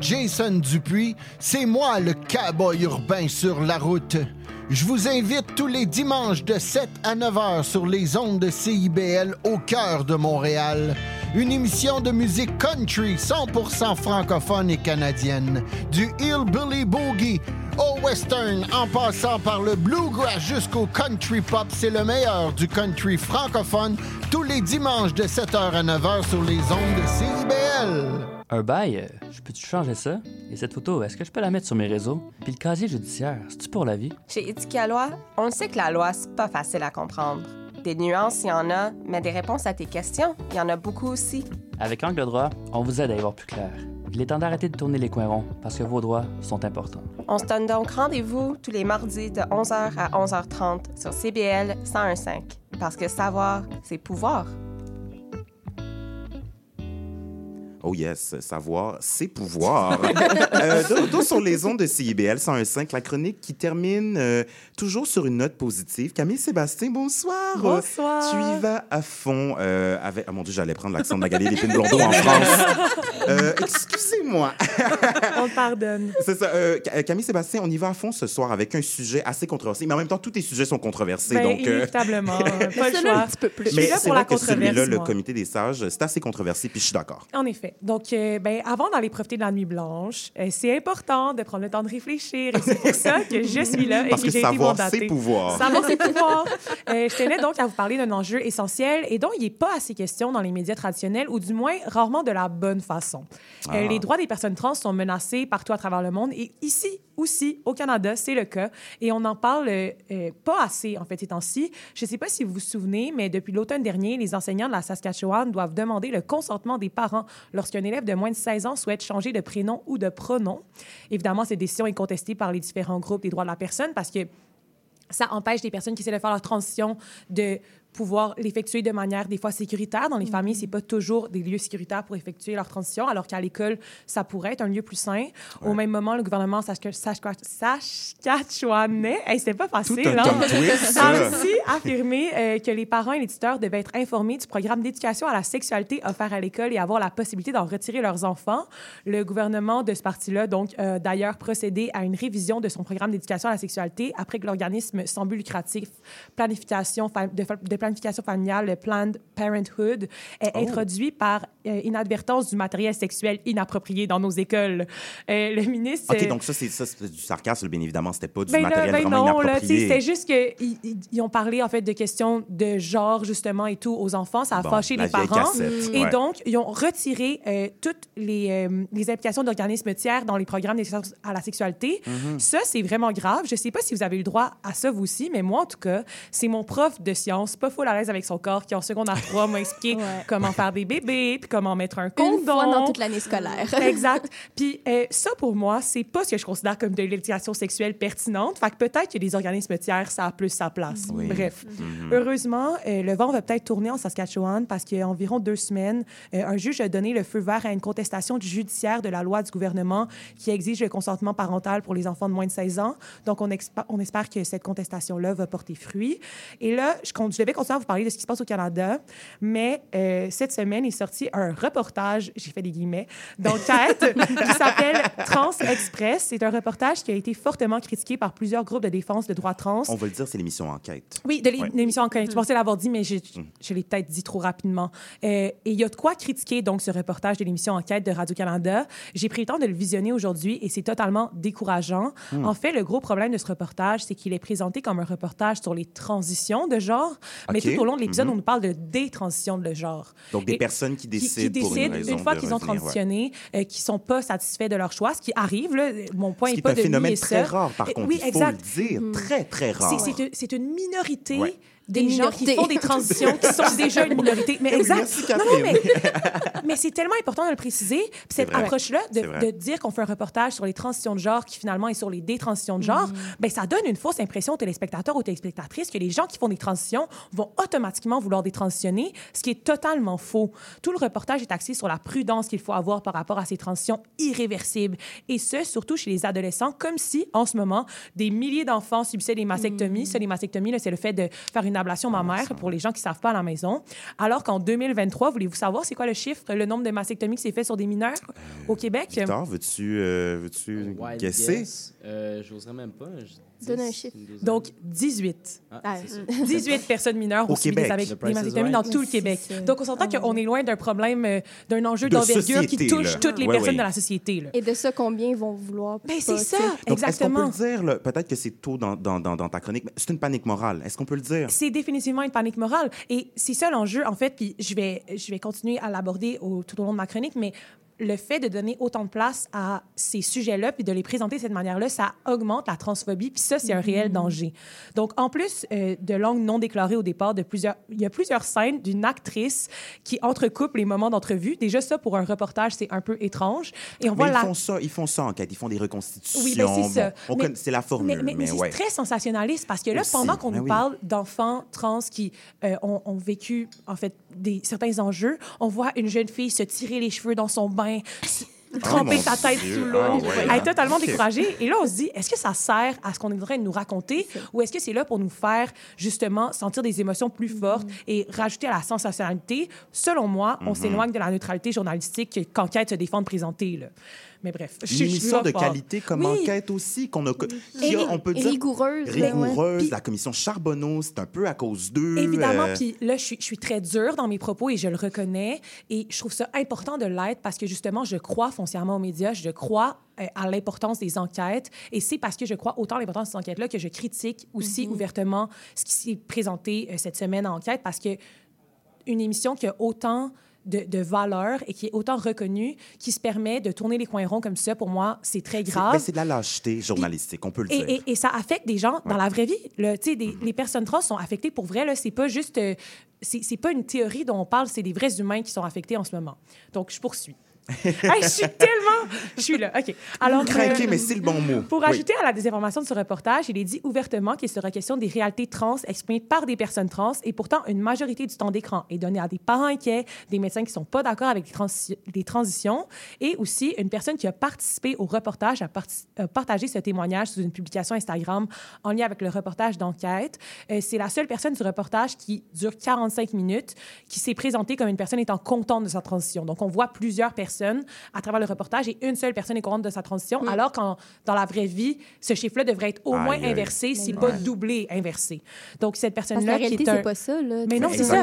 Jason Dupuis. C'est moi le cowboy urbain sur la route. Je vous invite tous les dimanches de 7 à 9 heures sur les ondes de CIBL au cœur de Montréal. Une émission de musique country 100% francophone et canadienne. Du hillbilly boogie au western en passant par le bluegrass jusqu'au country pop, c'est le meilleur du country francophone tous les dimanches de 7h à 9h sur les ondes de CIBL. Un bail, euh, je peux-tu changer ça? Et cette photo, est-ce que je peux la mettre sur mes réseaux? Puis le casier judiciaire, c'est-tu pour la vie? Chez Éthique à loi, on le sait que la loi, c'est pas facile à comprendre. Des nuances, il y en a, mais des réponses à tes questions, il y en a beaucoup aussi. Avec Angle droit, on vous aide à y voir plus clair. Il est temps d'arrêter de tourner les coins ronds parce que vos droits sont importants. On se donne donc rendez-vous tous les mardis de 11h à 11h30 sur CBL 1015. Parce que savoir, c'est pouvoir. Oh yes, savoir, c'est pouvoir. [laughs] euh, de retour sur les ondes de CIBL 101.5, la chronique qui termine euh, toujours sur une note positive. Camille Sébastien, bonsoir. Bonsoir. tu y vas à fond euh, avec... Ah mon Dieu, j'allais prendre l'accent de Magali Lépine Blondeau en France. [laughs] Euh, Excusez-moi. On pardonne. [laughs] C'est ça. euh, Ca- Camille Sébastien, on y va à fond ce soir avec un sujet assez controversé, mais en même temps, tous tes sujets sont controversés. Ben, donc, inévitablement. pas le choix. un petit peu plus. Mais là c'est pour la vrai que celui-là, controverse, le comité des sages, c'est assez controversé, puis je suis d'accord. En effet. Donc, euh, ben, avant d'aller profiter de la nuit blanche, euh, c'est important de prendre le temps de réfléchir. Et c'est pour ça que je suis là Parce et que que j'ai été mandatée. c'est pouvoir. Savoir, c'est pouvoir. Euh, je tenais donc à vous parler d'un enjeu essentiel et dont il n'est pas assez question dans les médias traditionnels, ou du moins rarement de la bonne façon. Ah. les droits des personnes trans sont menacés partout à travers le monde et ici aussi, au Canada, c'est le cas. Et on n'en parle euh, euh, pas assez, en fait, ces temps-ci. Je ne sais pas si vous vous souvenez, mais depuis l'automne dernier, les enseignants de la Saskatchewan doivent demander le consentement des parents lorsqu'un élève de moins de 16 ans souhaite changer de prénom ou de pronom. Évidemment, cette décision est contestée par les différents groupes des droits de la personne parce que ça empêche des personnes qui essaient de faire leur transition de pouvoir l'effectuer de manière des fois sécuritaire. Dans les familles, c'est pas toujours des lieux sécuritaires pour effectuer leur transition, alors qu'à l'école, ça pourrait être un lieu plus sain. Au même moment, le gouvernement Sask- Sask- Saskatchewanais, hey, c'était pas facile, un hein? twist, [laughs] a aussi affirmé euh, que les parents et les tuteurs devaient être informés du programme d'éducation à la sexualité offert à l'école et avoir la possibilité d'en retirer leurs enfants. Le gouvernement de ce parti-là, donc, euh, d'ailleurs, procédé à une révision de son programme d'éducation à la sexualité après que l'organisme sans but lucratif planification de, de planification familiale, le Planned Parenthood, ait Oh. introduit par euh, inadvertance du matériel sexuel inapproprié dans nos écoles. Euh, le ministre... OK, euh, donc ça, c'est ça, c'est du sarcasme, bien évidemment. C'était pas du ben là, matériel ben vraiment non, là, inapproprié. c'était juste qu'ils ils, ils ont parlé en fait de questions de genre justement et tout aux enfants, ça a Bon, fâché les parents cassette, et ouais. donc ils ont retiré euh, toutes les, les implications d'organismes tiers dans les programmes d'éducation à la sexualité. Mhm. Ça c'est vraiment grave. Je sais pas si vous avez eu le droit à ça vous aussi, mais moi en tout cas, c'est mon prof de sciences, pas full à l'aise avec son corps, qui en secondaire 3 m'a expliqué [laughs] Ouais. comment faire des bébés, puis comment mettre un Une condom. fois dans toute l'année scolaire. [laughs] exact. Puis euh, ça, pour moi, c'est pas ce que je considère comme de l'éducation sexuelle pertinente. Fait que peut-être que les organismes tiers, ça a plus sa place. Oui. Bref. Mhm. Heureusement, euh, le vent va peut-être tourner en Saskatchewan parce qu'il y a environ deux semaines, euh, un juge a donné le feu vert à une contestation judiciaire de la loi du gouvernement qui exige le consentement parental pour les enfants de moins de 16 ans. Donc, on, on espère que cette contestation-là va porter fruit. Et là, je, con- je devais continuer à vous parler de ce qui se passe au Canada, mais euh, cette semaine est sorti un reportage, j'ai fait des guillemets, d'enquête [laughs] qui s'appelle Trans Express. C'est un reportage qui a été fortement critiqué par plusieurs groupes de défense de droits trans. On va le dire, c'est l'émission Enquête. Oui, de Ouais. l'émission Enquête. Je pensais l'avoir dit, mais je, Mm. je l'ai peut-être dit trop rapidement. Euh, et il y a de quoi critiquer donc ce reportage de l'émission Enquête de Radio-Canada. J'ai pris le temps de le visionner aujourd'hui et c'est totalement décourageant. Mm. En fait, le gros problème de ce reportage, c'est qu'il est présenté comme un reportage sur les transitions de genre, mais OK. tout au long de l'épisode, Mhm. on nous parle de détransition de genre. Donc, des Et- personnes qui qui, décident, qui pour une décident, raison fois de qu'ils ont revenir, ouais. transitionné, euh, qui sont pas satisfaits de leur choix, ce qui arrive. Là, mon point Ce qui n'est est pas un de phénomène très rare, par contre. Oui, il faut exact. le dire. Très, très rare. Une- c'est une minorité Ouais. Des Des gens qui font des transitions qui sont [laughs] déjà une minorité. Mais exact. merci, non, non, mais, [laughs] mais c'est tellement important de le préciser. Puis cette approche-là, de, dire qu'on fait un reportage sur les transitions de genre qui finalement est sur les détransitions de genre, ben, ça donne une fausse impression aux téléspectateurs, aux téléspectatrices que les gens qui font des transitions vont automatiquement vouloir détransitionner, ce qui est totalement faux. Tout le reportage est axé sur la prudence qu'il faut avoir par rapport à ces transitions irréversibles. Et ce, surtout chez les adolescents, comme si, en ce moment, des milliers d'enfants subissaient des mastectomies. Ça, les mastectomies, là, c'est le fait de faire une ablation mammaire pour les gens qui ne savent pas à la maison. Alors qu'en 2023, voulez-vous savoir c'est quoi le chiffre, le nombre de mastectomies qui s'est fait sur des mineurs au Québec? Victor, veux-tu euh, veux-tu Wild guesser? guess. Euh, J'oserais même pas. je- Donne un 10, chiffre. Donc, 18. Ah, Ah, c'est ça. 18 [laughs] personnes mineures Au Québec. avec- des Right. dans tout le Québec. Donc, on s'entend Ah qu'on est loin d'un problème, euh, d'un enjeu De d'envergure qui touche là. toutes les Ouais, personnes ouais. de la société. là. Et de ça, combien vont vouloir. Ben, c'est ça. Donc, est-ce qu'on peut exactement. le dire, peut-être que c'est tôt dans, dans, dans, dans ta chronique, mais c'est une panique morale. Est-ce qu'on peut le dire? C'est définitivement une panique morale. Et c'est ça l'enjeu, en fait, puis je vais, je vais continuer à l'aborder au- tout au long de ma chronique, mais le fait de donner autant de place à ces sujets-là, puis de les présenter de cette manière-là, ça augmente la transphobie, puis ça, c'est un réel danger. Donc, en plus euh, de langue non déclarée au départ, de plusieurs, il y a plusieurs scènes d'une actrice qui entrecoupe les moments d'entrevue. Déjà, ça, pour un reportage, c'est un peu étrange. Et on Mais voit ils la... font ça, ils font ça en quête, ils font des reconstitutions. Oui, ben c'est ça. Bon, c'est la formule, Mais, mais, mais- mais c'est très sensationnaliste parce que là, Aussi, pendant qu'on ben nous oui. parle d'enfants trans qui euh, ont, ont vécu, en fait, des, certains enjeux, on voit une jeune fille se tirer les cheveux dans son bain, s- tremper Oh sa tête Dieu. sous l'eau, Ah ouais, elle hein? est totalement Ok. découragée. Et là, on se dit, est-ce que ça sert à ce qu'on est en train de nous raconter? Ou est-ce que c'est là pour nous faire, justement, sentir des émotions plus Mm-hmm. fortes et rajouter à la sensationnalité? Selon moi, on Mhm. s'éloigne de la neutralité journalistique qu'Enquête se défend de présenter. Mais bref, je Une je émission suis de qualité comme Oui. enquête aussi, qu'on a, qui a, on peut dire, rigoureuse, ouais. rigoureuse. La commission Charbonneau, c'est un peu à cause d'eux. Évidemment, euh, puis là, je suis, je suis très dure dans mes propos et je le reconnais. Et je trouve ça important de l'être parce que justement, je crois foncièrement aux médias, je crois euh, à l'importance des enquêtes. Et c'est parce que je crois autant à l'importance de ces enquêtes-là que je critique aussi ouvertement ce qui s'est présenté euh, cette semaine en enquête parce que une émission qui a autant de, de valeur et qui est autant reconnue, qui se permet de tourner les coins ronds comme ça, pour moi, c'est très grave. c'est de la lâcheté journalistique, on peut le dire. Et, ça affecte des gens dans la vraie vie. Là, des- Les personnes trans sont affectées pour vrai. C'est pas juste. euh, c'est c'est pas une théorie dont on parle, c'est des vrais humains qui sont affectés en ce moment. Donc, je poursuis. [laughs] Hey, je suis tellement. Je suis là. OK. Alors. Craqué, euh, mais c'est le bon mot. pour Oui. ajouter à la désinformation de ce reportage, il est dit ouvertement qu'il sera question des réalités trans exprimées par des personnes trans et pourtant une majorité du temps d'écran est donnée à des parents inquiets, des médecins qui sont pas d'accord avec les, transi- les transitions et aussi une personne qui a participé au reportage a partagé ce témoignage sous une publication Instagram en lien avec le reportage d'enquête. Euh, c'est la seule personne du reportage qui dure 45 minutes qui s'est présentée comme une personne étant contente de sa transition. Donc on voit plusieurs personnes à travers le reportage et une seule personne est contente de sa transition, alors qu'en dans la vraie vie, ce chiffre-là devrait être au moins Aïe, aïe. inversé, si Mais pas doublé, inversé. Donc cette personne-là qui réalité, est un... c'est pas ça. Là, Mais non, c'est ça.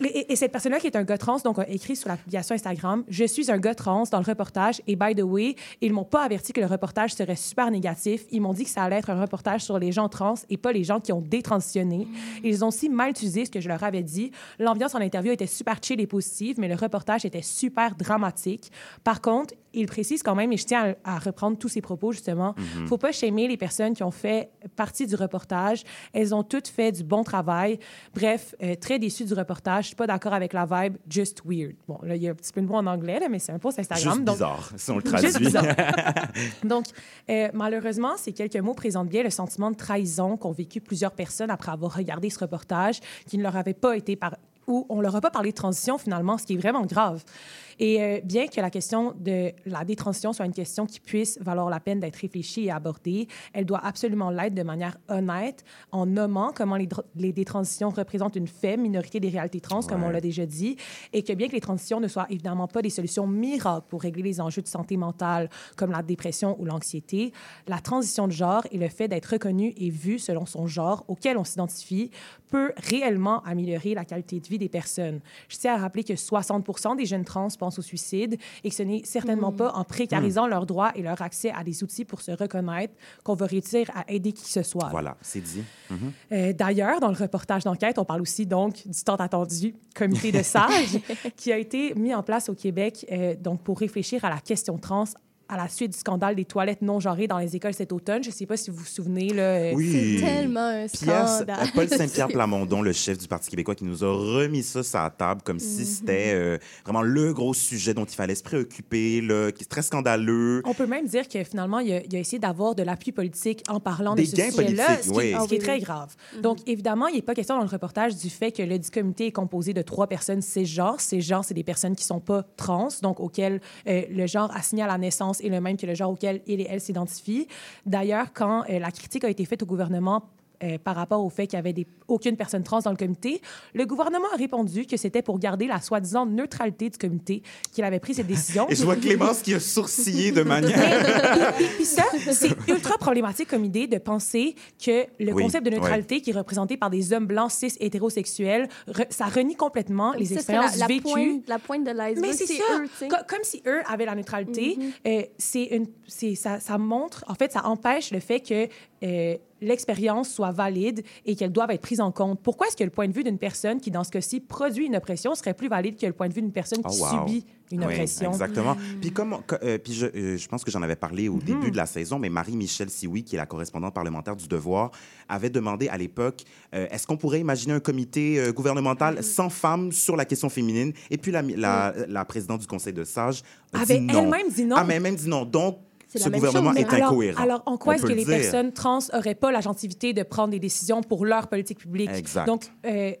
Et, et- et cette personne-là qui est un gars trans, donc a écrit sur la publication Instagram Je suis un gars trans dans le reportage. Et by the way, ils m'ont pas averti que le reportage serait super négatif. Ils m'ont dit que ça allait être un reportage sur les gens trans et pas les gens qui ont détransitionné. Ils ont aussi mal utilisé ce que je leur avais dit. L'ambiance en interview était super chill et positive, mais le reportage était super dramatique. Par contre, il précise quand même, et je tiens à, à reprendre tous ses propos justement, Mhm. faut pas shamer les personnes qui ont fait partie du reportage. Elles ont toutes fait du bon travail. Bref, euh, très déçue du reportage. Je suis pas d'accord avec la vibe. Just weird. Bon, là, il y a un petit peu de mot en anglais, là, mais c'est un post Instagram. Juste donc- bizarre, si on le traduit. bizarre. [laughs] Donc, euh, malheureusement, ces quelques mots présentent bien le sentiment de trahison qu'ont vécu plusieurs personnes après avoir regardé ce reportage, qui ne leur avait pas été par ou on leur a pas parlé de transition finalement, ce qui est vraiment grave. Et euh, bien que la question de la détransition soit une question qui puisse valoir la peine d'être réfléchie et abordée, elle doit absolument l'être de manière honnête, en nommant comment les, détransitions représentent une faible minorité des réalités trans, comme on l'a déjà dit, et que bien que les transitions ne soient évidemment pas des solutions miracles pour régler les enjeux de santé mentale comme la dépression ou l'anxiété, la transition de genre et le fait d'être reconnu et vu selon son genre auquel on s'identifie peut réellement améliorer la qualité de vie des personnes. Je tiens à rappeler que 60 des jeunes trans pensent au suicide et que ce n'est certainement Mm. pas en précarisant leurs droits et leur accès à des outils pour se reconnaître qu'on va réussir à aider qui que ce soit. Voilà, c'est dit. Mhm. Euh, D'ailleurs, dans le reportage d'enquête, on parle aussi donc du tant attendu comité de [laughs] sages qui a été mis en place au Québec euh, donc pour réfléchir à la question trans à la suite du scandale des toilettes non genrées dans les écoles cet automne. Je ne sais pas si vous vous souvenez. Là, euh, Oui. tellement un Pierre, scandale. euh, Paul Saint-Pierre [laughs] Plamondon, le chef du Parti québécois, qui nous a remis ça sur la table comme Mhm. si c'était euh, vraiment le gros sujet dont il fallait se préoccuper, là, qui est très scandaleux. On peut même dire que finalement, il a, il a essayé d'avoir de l'appui politique en parlant Des de ce gains sujet-là, politiques, ce qui, oui. ce Ah qui est oui, très grave. Donc, évidemment, il n'est pas question dans le reportage du fait que le dit comité est composé de trois personnes cisgenres. Ces genres, c'est des personnes qui ne sont pas trans, donc auxquelles euh, le genre assigné à la naissance est le même que le genre auquel il et elle s'identifient. D'ailleurs, quand euh, la critique a été faite au gouvernement euh, par rapport au fait qu'il n'y avait des- aucune personne trans dans le comité, le gouvernement a répondu que c'était pour garder la soi-disant neutralité du comité qu'il avait pris cette [laughs] décision. Et je vois Clémence qui a sourcillé de manière... Puis- Puis ça, c'est ultra problématique comme idée de penser que le Oui, concept de neutralité qui est représenté par des hommes blancs cis hétérosexuels, re- ça renie complètement les Ça, c'est expériences la, la vécues. Pointe, la pointe de l'iceberg, Mais c'est c'est ça. eux. Co- comme si eux avaient la neutralité. Euh, c'est une, c'est, ça, ça montre, en fait, ça empêche le fait que euh, l'expérience soit valide et qu'elle doive être prise en compte. Pourquoi est-ce que le point de vue d'une personne qui, dans ce cas-ci, produit une oppression serait plus valide que le point de vue d'une personne Oh, qui wow. subit une Oui, oppression? Exactement. Puis, comme, co- euh, puis je, euh, je pense que j'en avais parlé au Mhm. début de la saison, mais Marie-Michel Sioui, qui est la correspondante parlementaire du Devoir, avait demandé à l'époque euh, est-ce qu'on pourrait imaginer un comité euh, gouvernemental Mhm. sans femmes sur la question féminine? Et puis, la, la, la présidente du Conseil de sages Avait elle-même dit non. Ah, mais elle-même dit non. Donc, C'est ce la même gouvernement chose. est alors, incohérent. Alors, en quoi est-ce que le les dire. personnes trans n'auraient pas la gentilité de prendre des décisions pour leur politique publique? Exact. Donc, euh,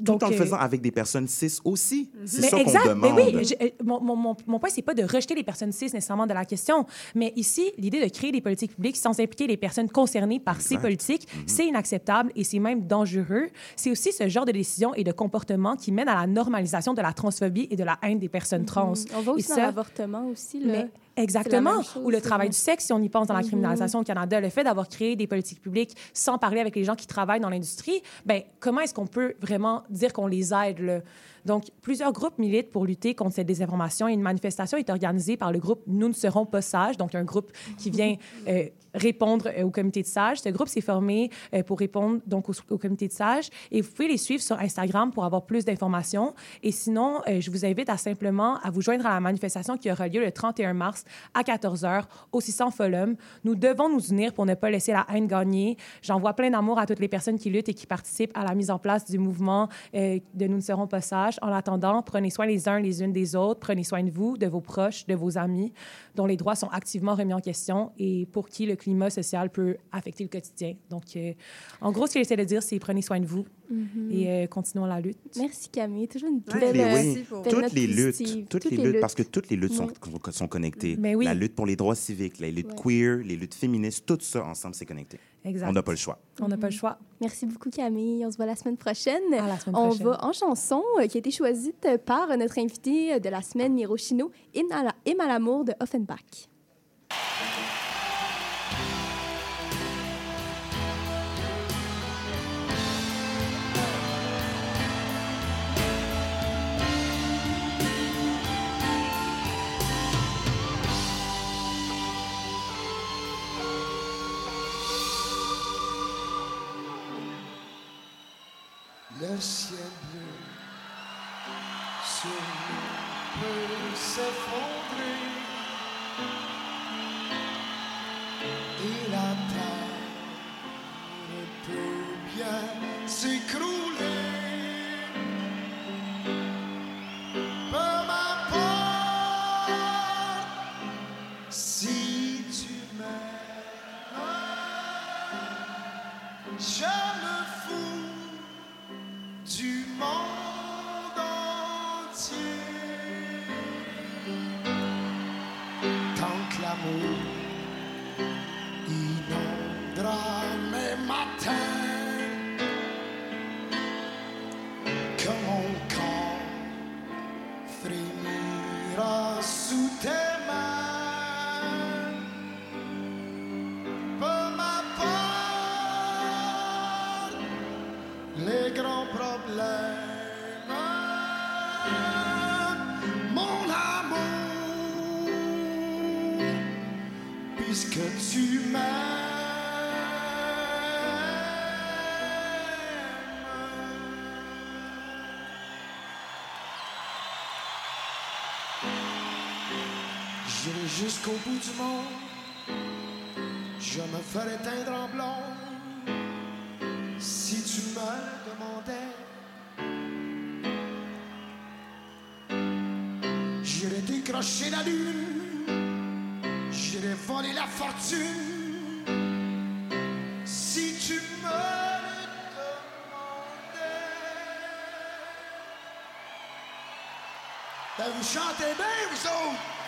Tout donc, en le euh, faisant avec des personnes cis aussi. C'est mais ça qu'on exact. demande. Mais oui, je- euh, mon, mon, mon, point, c'est pas de rejeter les personnes cis nécessairement de la question, mais ici, l'idée de créer des politiques publiques sans impliquer les personnes concernées par ces politiques, c'est inacceptable et c'est même dangereux. C'est aussi ce genre de décision et de comportement qui mène à la normalisation de la transphobie et de la haine des personnes trans. Mhm. On va aussi dans ça- l'avortement aussi. Là. mais C'est exactement. chose, Ou le c'est travail vrai. du sexe, si on y pense dans la Mhm. criminalisation au Canada, le fait d'avoir créé des politiques publiques sans parler avec les gens qui travaillent dans l'industrie, ben comment est-ce qu'on peut vraiment dire qu'on les aide là? Donc, plusieurs groupes militent pour lutter contre cette désinformation et une manifestation est organisée par le groupe Nous ne serons pas sages, donc un groupe qui vient euh, répondre euh, au comité de sages. Ce groupe s'est formé euh, pour répondre donc au, comité de sages et vous pouvez les suivre sur Instagram pour avoir plus d'informations. Et sinon, je vous invite à simplement à vous joindre à la manifestation qui aura lieu le 31 mars à 14h au 600 Folum. Nous devons nous unir pour ne pas laisser la haine gagner. J'envoie plein d'amour à toutes les personnes qui luttent et qui participent à la mise en place du mouvement de Nous ne serons pas sages. En attendant, prenez soin les uns les unes des autres. Prenez soin de vous, de vos proches, de vos amis dont les droits sont activement remis en question et pour qui le climat social peut affecter le quotidien. Donc, euh, en gros, ce que j'essaie de dire, c'est prenez soin de vous Mhm. et euh, continuons la lutte. Merci Camille, toujours une Toutes belle, les, euh, oui, belle toutes les luttes, toutes, les luttes, parce que toutes les luttes sont, Oui. sont connectées. Mais oui. La lutte pour les droits civiques, les luttes Ouais. queer, les luttes féministes, tout ça ensemble, c'est connecté. Exact. On n'a pas le choix. On n'a pas le choix. Merci beaucoup Camille. On se voit la semaine prochaine. la semaine On prochaine. va en chanson euh, qui a été choisie par notre invité euh, de la semaine, Hiroshino, Emma Lamour de Offenbach. Peut s'effondrer et la terre peut bien s'écrouler. Jusqu'au bout du monde, je me ferai teindre en blond si tu me le demandais. J'irai décrocher la lune, j'irai voler la fortune si tu me. Ben, vous chantez bien, vous autres!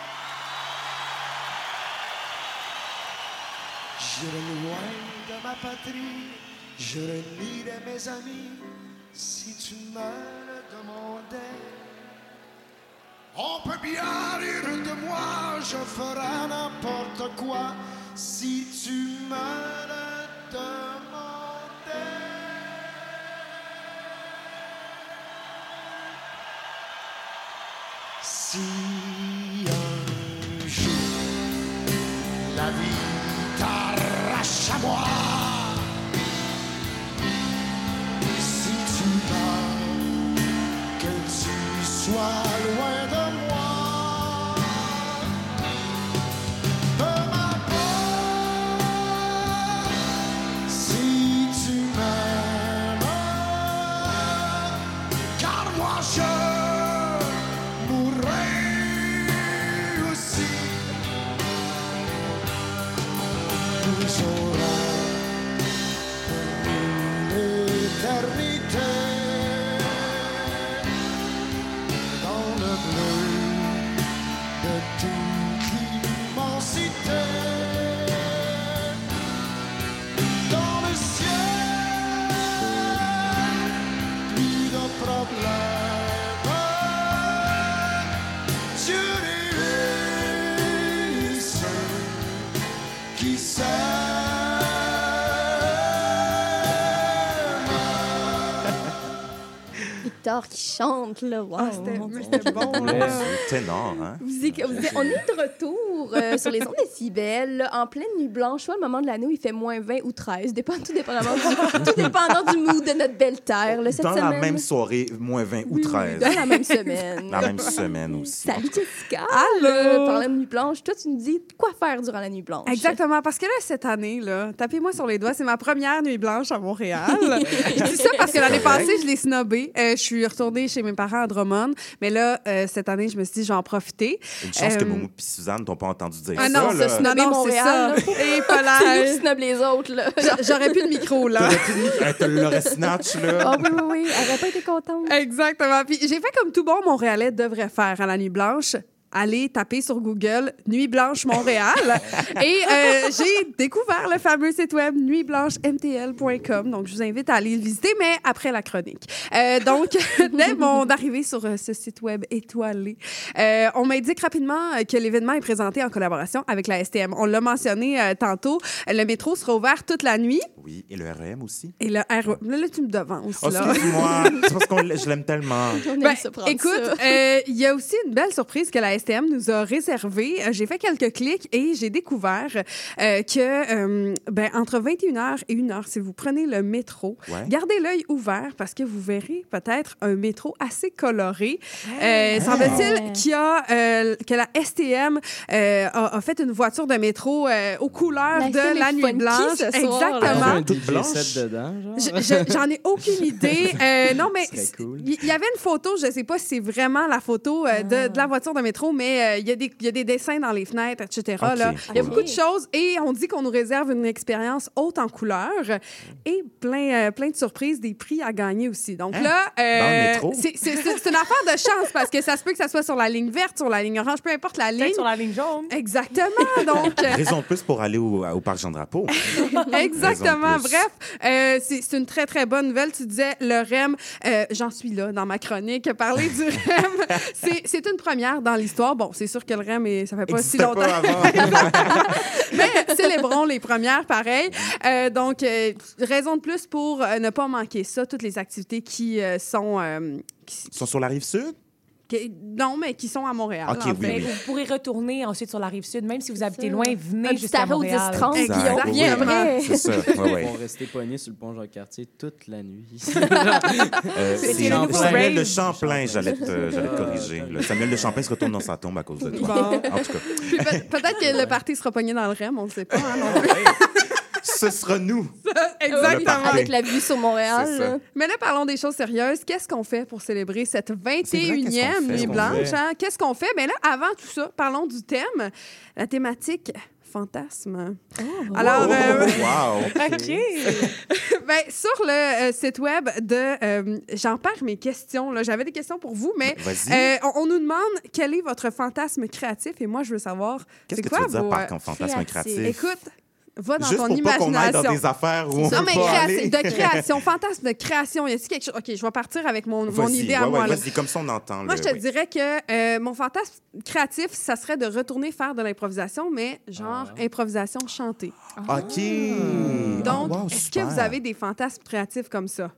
J'irai loin de ma patrie, je renierai mes amis si tu me le demandais. On peut bien rire de moi, je ferai n'importe quoi si tu me Là. Wow, c'était- bon, là. Ténor, hein? Vous vous on est de retour euh, sur les ondes de Cibelle, là, en pleine nuit blanche, soit le moment de l'année où il fait moins 20 ou 13, dépend, tout, dépendamment du, [laughs] tout dépendant du mood de notre belle terre. là, cette Dans semaine. la même soirée, moins 20 ou 13. Dans la même semaine. La même semaine aussi. Salut Jessica! Allô? Euh, Parlant de nuit blanche, toi, tu nous dis quoi faire durant la nuit blanche. Exactement, parce que là, cette année, là, tapez-moi sur les doigts, c'est ma première nuit blanche à Montréal. [laughs] je dis ça parce que l'année passée, je l'ai snobé. Euh, je suis retournée chez mes parents à Drummond, mais là, euh, cette année, je me suis dit, je vais en profiter. Une chance que Momo et Suzanne t'ont pas entendu dire Ah ça. non, là. ça, non, non, c'est Montréal, ça. [laughs] Et pas là. C'est snob les autres, là? J'a- J'aurais plus de micro, là. T'aurais elle te l'aurait snatch, là. Ah oui, oui, oui. Elle aurait pas été contente. Exactement. Puis j'ai fait comme tout bon Montréalais devrait faire à la nuit blanche. Aller taper sur Google Nuit Blanche Montréal. [laughs] Et euh, j'ai découvert le fameux site web nuitblanchemtl.com. Donc, je vous invite à aller le visiter, mais après la chronique. Euh, donc, [laughs] dès mon arrivée sur euh, ce site web étoilé, euh, on m'indique rapidement euh, que l'événement est présenté en collaboration avec la STM. On l'a mentionné euh, tantôt. Le métro sera ouvert toute la nuit. Oui, et le REM aussi. Et le RE... Là, là, tu me devances. Oh, là. excuse-moi. C'est parce que je l'aime tellement. [laughs] Ben, écoute, euh, il y a aussi une belle surprise que la STM nous a réservée. Euh, J'ai fait quelques clics et j'ai découvert euh, que euh, ben, entre 21h et 1h, si vous prenez le métro, Ouais. gardez l'œil ouvert parce que vous verrez peut-être un métro assez coloré. Euh, Semble-t-il qu'il y a, euh, que la STM euh, a, a fait une voiture de métro euh, aux couleurs La de STM la nuit blanche. ce soir. Exactement. J'en ai aucune idée. [laughs] Euh, non, mais cool. il y, y avait une photo, je sais pas si c'est vraiment la photo euh, de, de la voiture de métro, mais euh, il y, a des- il y a des dessins dans les fenêtres, etc. Il y a beaucoup de choses et on dit qu'on nous réserve une expérience haute en couleurs et plein, euh, plein de surprises, des prix à gagner aussi. Donc Hein? là, euh, c'est une affaire de chance parce que ça se peut que ça soit sur la ligne verte, sur la ligne orange, peu importe la ligne. Peut-être sur la ligne jaune. Exactement. Donc, Raison de plus pour aller au, au parc Jean-Drapeau. [laughs] Exactement. Bref, euh, c'est une très, très bonne nouvelle. Tu disais le REM, euh, j'en suis là dans ma chronique. Parler du [laughs] REM, c'est une première dans l'histoire. Bon, c'est sûr que le REM, est- ça fait pas si longtemps. pas avant. [laughs] Mais célébrons les premières, pareil. Euh, donc, euh, raison de plus pour euh, ne pas manquer ça, toutes les activités qui sont... qui- sont sur la rive sud? Qui- non, mais qui sont à Montréal. Ok, en oui, fait. Mais oui. vous pourrez retourner ensuite sur la rive sud, même si vous habitez ça. loin, Un venez petit jusqu'à Montréal. 10-30, puis on Exact. revient Oui. après. C'est ça, [laughs] ouais, Ils ouais. vont rester pognés sur le pont Jean-Cartier toute la nuit. [laughs] [laughs] Euh, C'est Samuel de. Champlain, j'allais te, j'allais te Ah, corriger. Le Samuel de Champlain se retourne dans sa tombe à cause de toi. Bon. En tout cas, Peut-être que le parti sera pogné dans le REM, on ne sait pas. hein, non. Ce sera nous. [laughs] Exactement. Avec la vue sur Montréal. Mais là, parlons des choses sérieuses. Qu'est-ce qu'on fait pour célébrer cette vrai, qu'est-ce qu'on 21e fait? nuit Qu'est-ce qu'on blanche? hein? Qu'est-ce qu'on fait? Mais là, avant tout ça, parlons du thème, la thématique fantasme. Alors, Oh, euh, wow. [laughs] OK. [laughs] ben, sur le euh, site web de... euh, J'en perds mes questions. là. J'avais des questions pour vous, mais Vas-y. euh, on, on nous demande quel est votre fantasme créatif et moi, je veux savoir... Qu'est-ce c'est que quoi tu veux dire vos, par euh, fantasme créatif? Écoute, va dans Juste ton pour pas qu'on aille imagination. dans des affaires où on Non, mais pas aller. de [laughs] création, fantasme de création. Y a-t-il quelque chose? OK, je vais partir avec mon, mon idée ouais, à ouais, moi. Vas-y, comme ça, on entend. Moi, le- je te oui. dirais que euh, mon fantasme créatif, ça serait de retourner faire de l'improvisation, mais genre Ah. improvisation chantée. OK. Donc, Oh, wow, est-ce que vous avez des fantasmes créatifs comme ça?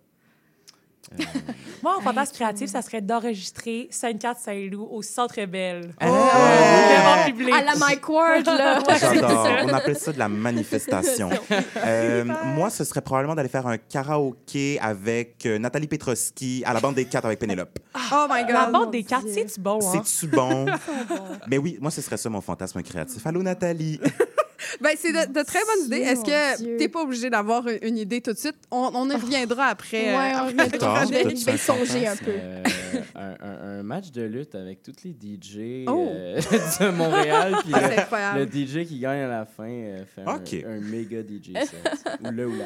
[laughs] Moi, en fantasme créatif, ça serait d'enregistrer Sainte-Cat Saint-Loup au Centre Belle. Ah. Devant [laughs] public. À la Mike Ward, là. [laughs] J'adore. On appelle ça de la manifestation. Euh, moi, ce serait probablement d'aller faire un karaoké avec euh, Nathalie Petroski à la bande des quatre avec Pénélope. Oh my God! La bande mon des quatre, c'est-tu bon, hein? C'est-tu bon? Mais oui, moi, ce serait ça mon fantasme créatif. Allô, Nathalie? Ben, c'est de, de très bonnes idées. Est-ce que t'es pas obligé d'avoir une, une idée tout de suite? On, on y reviendra après. Ouais, euh, on reviendra. le. Je vais songer un peu. Euh, un, un- un match de lutte avec tous les DJ Oh. euh, [laughs] de Montréal. Puis Ah, le- c'est incroyable. le, DJ qui gagne à la fin euh, fait un- méga DJ set. ou là ou là.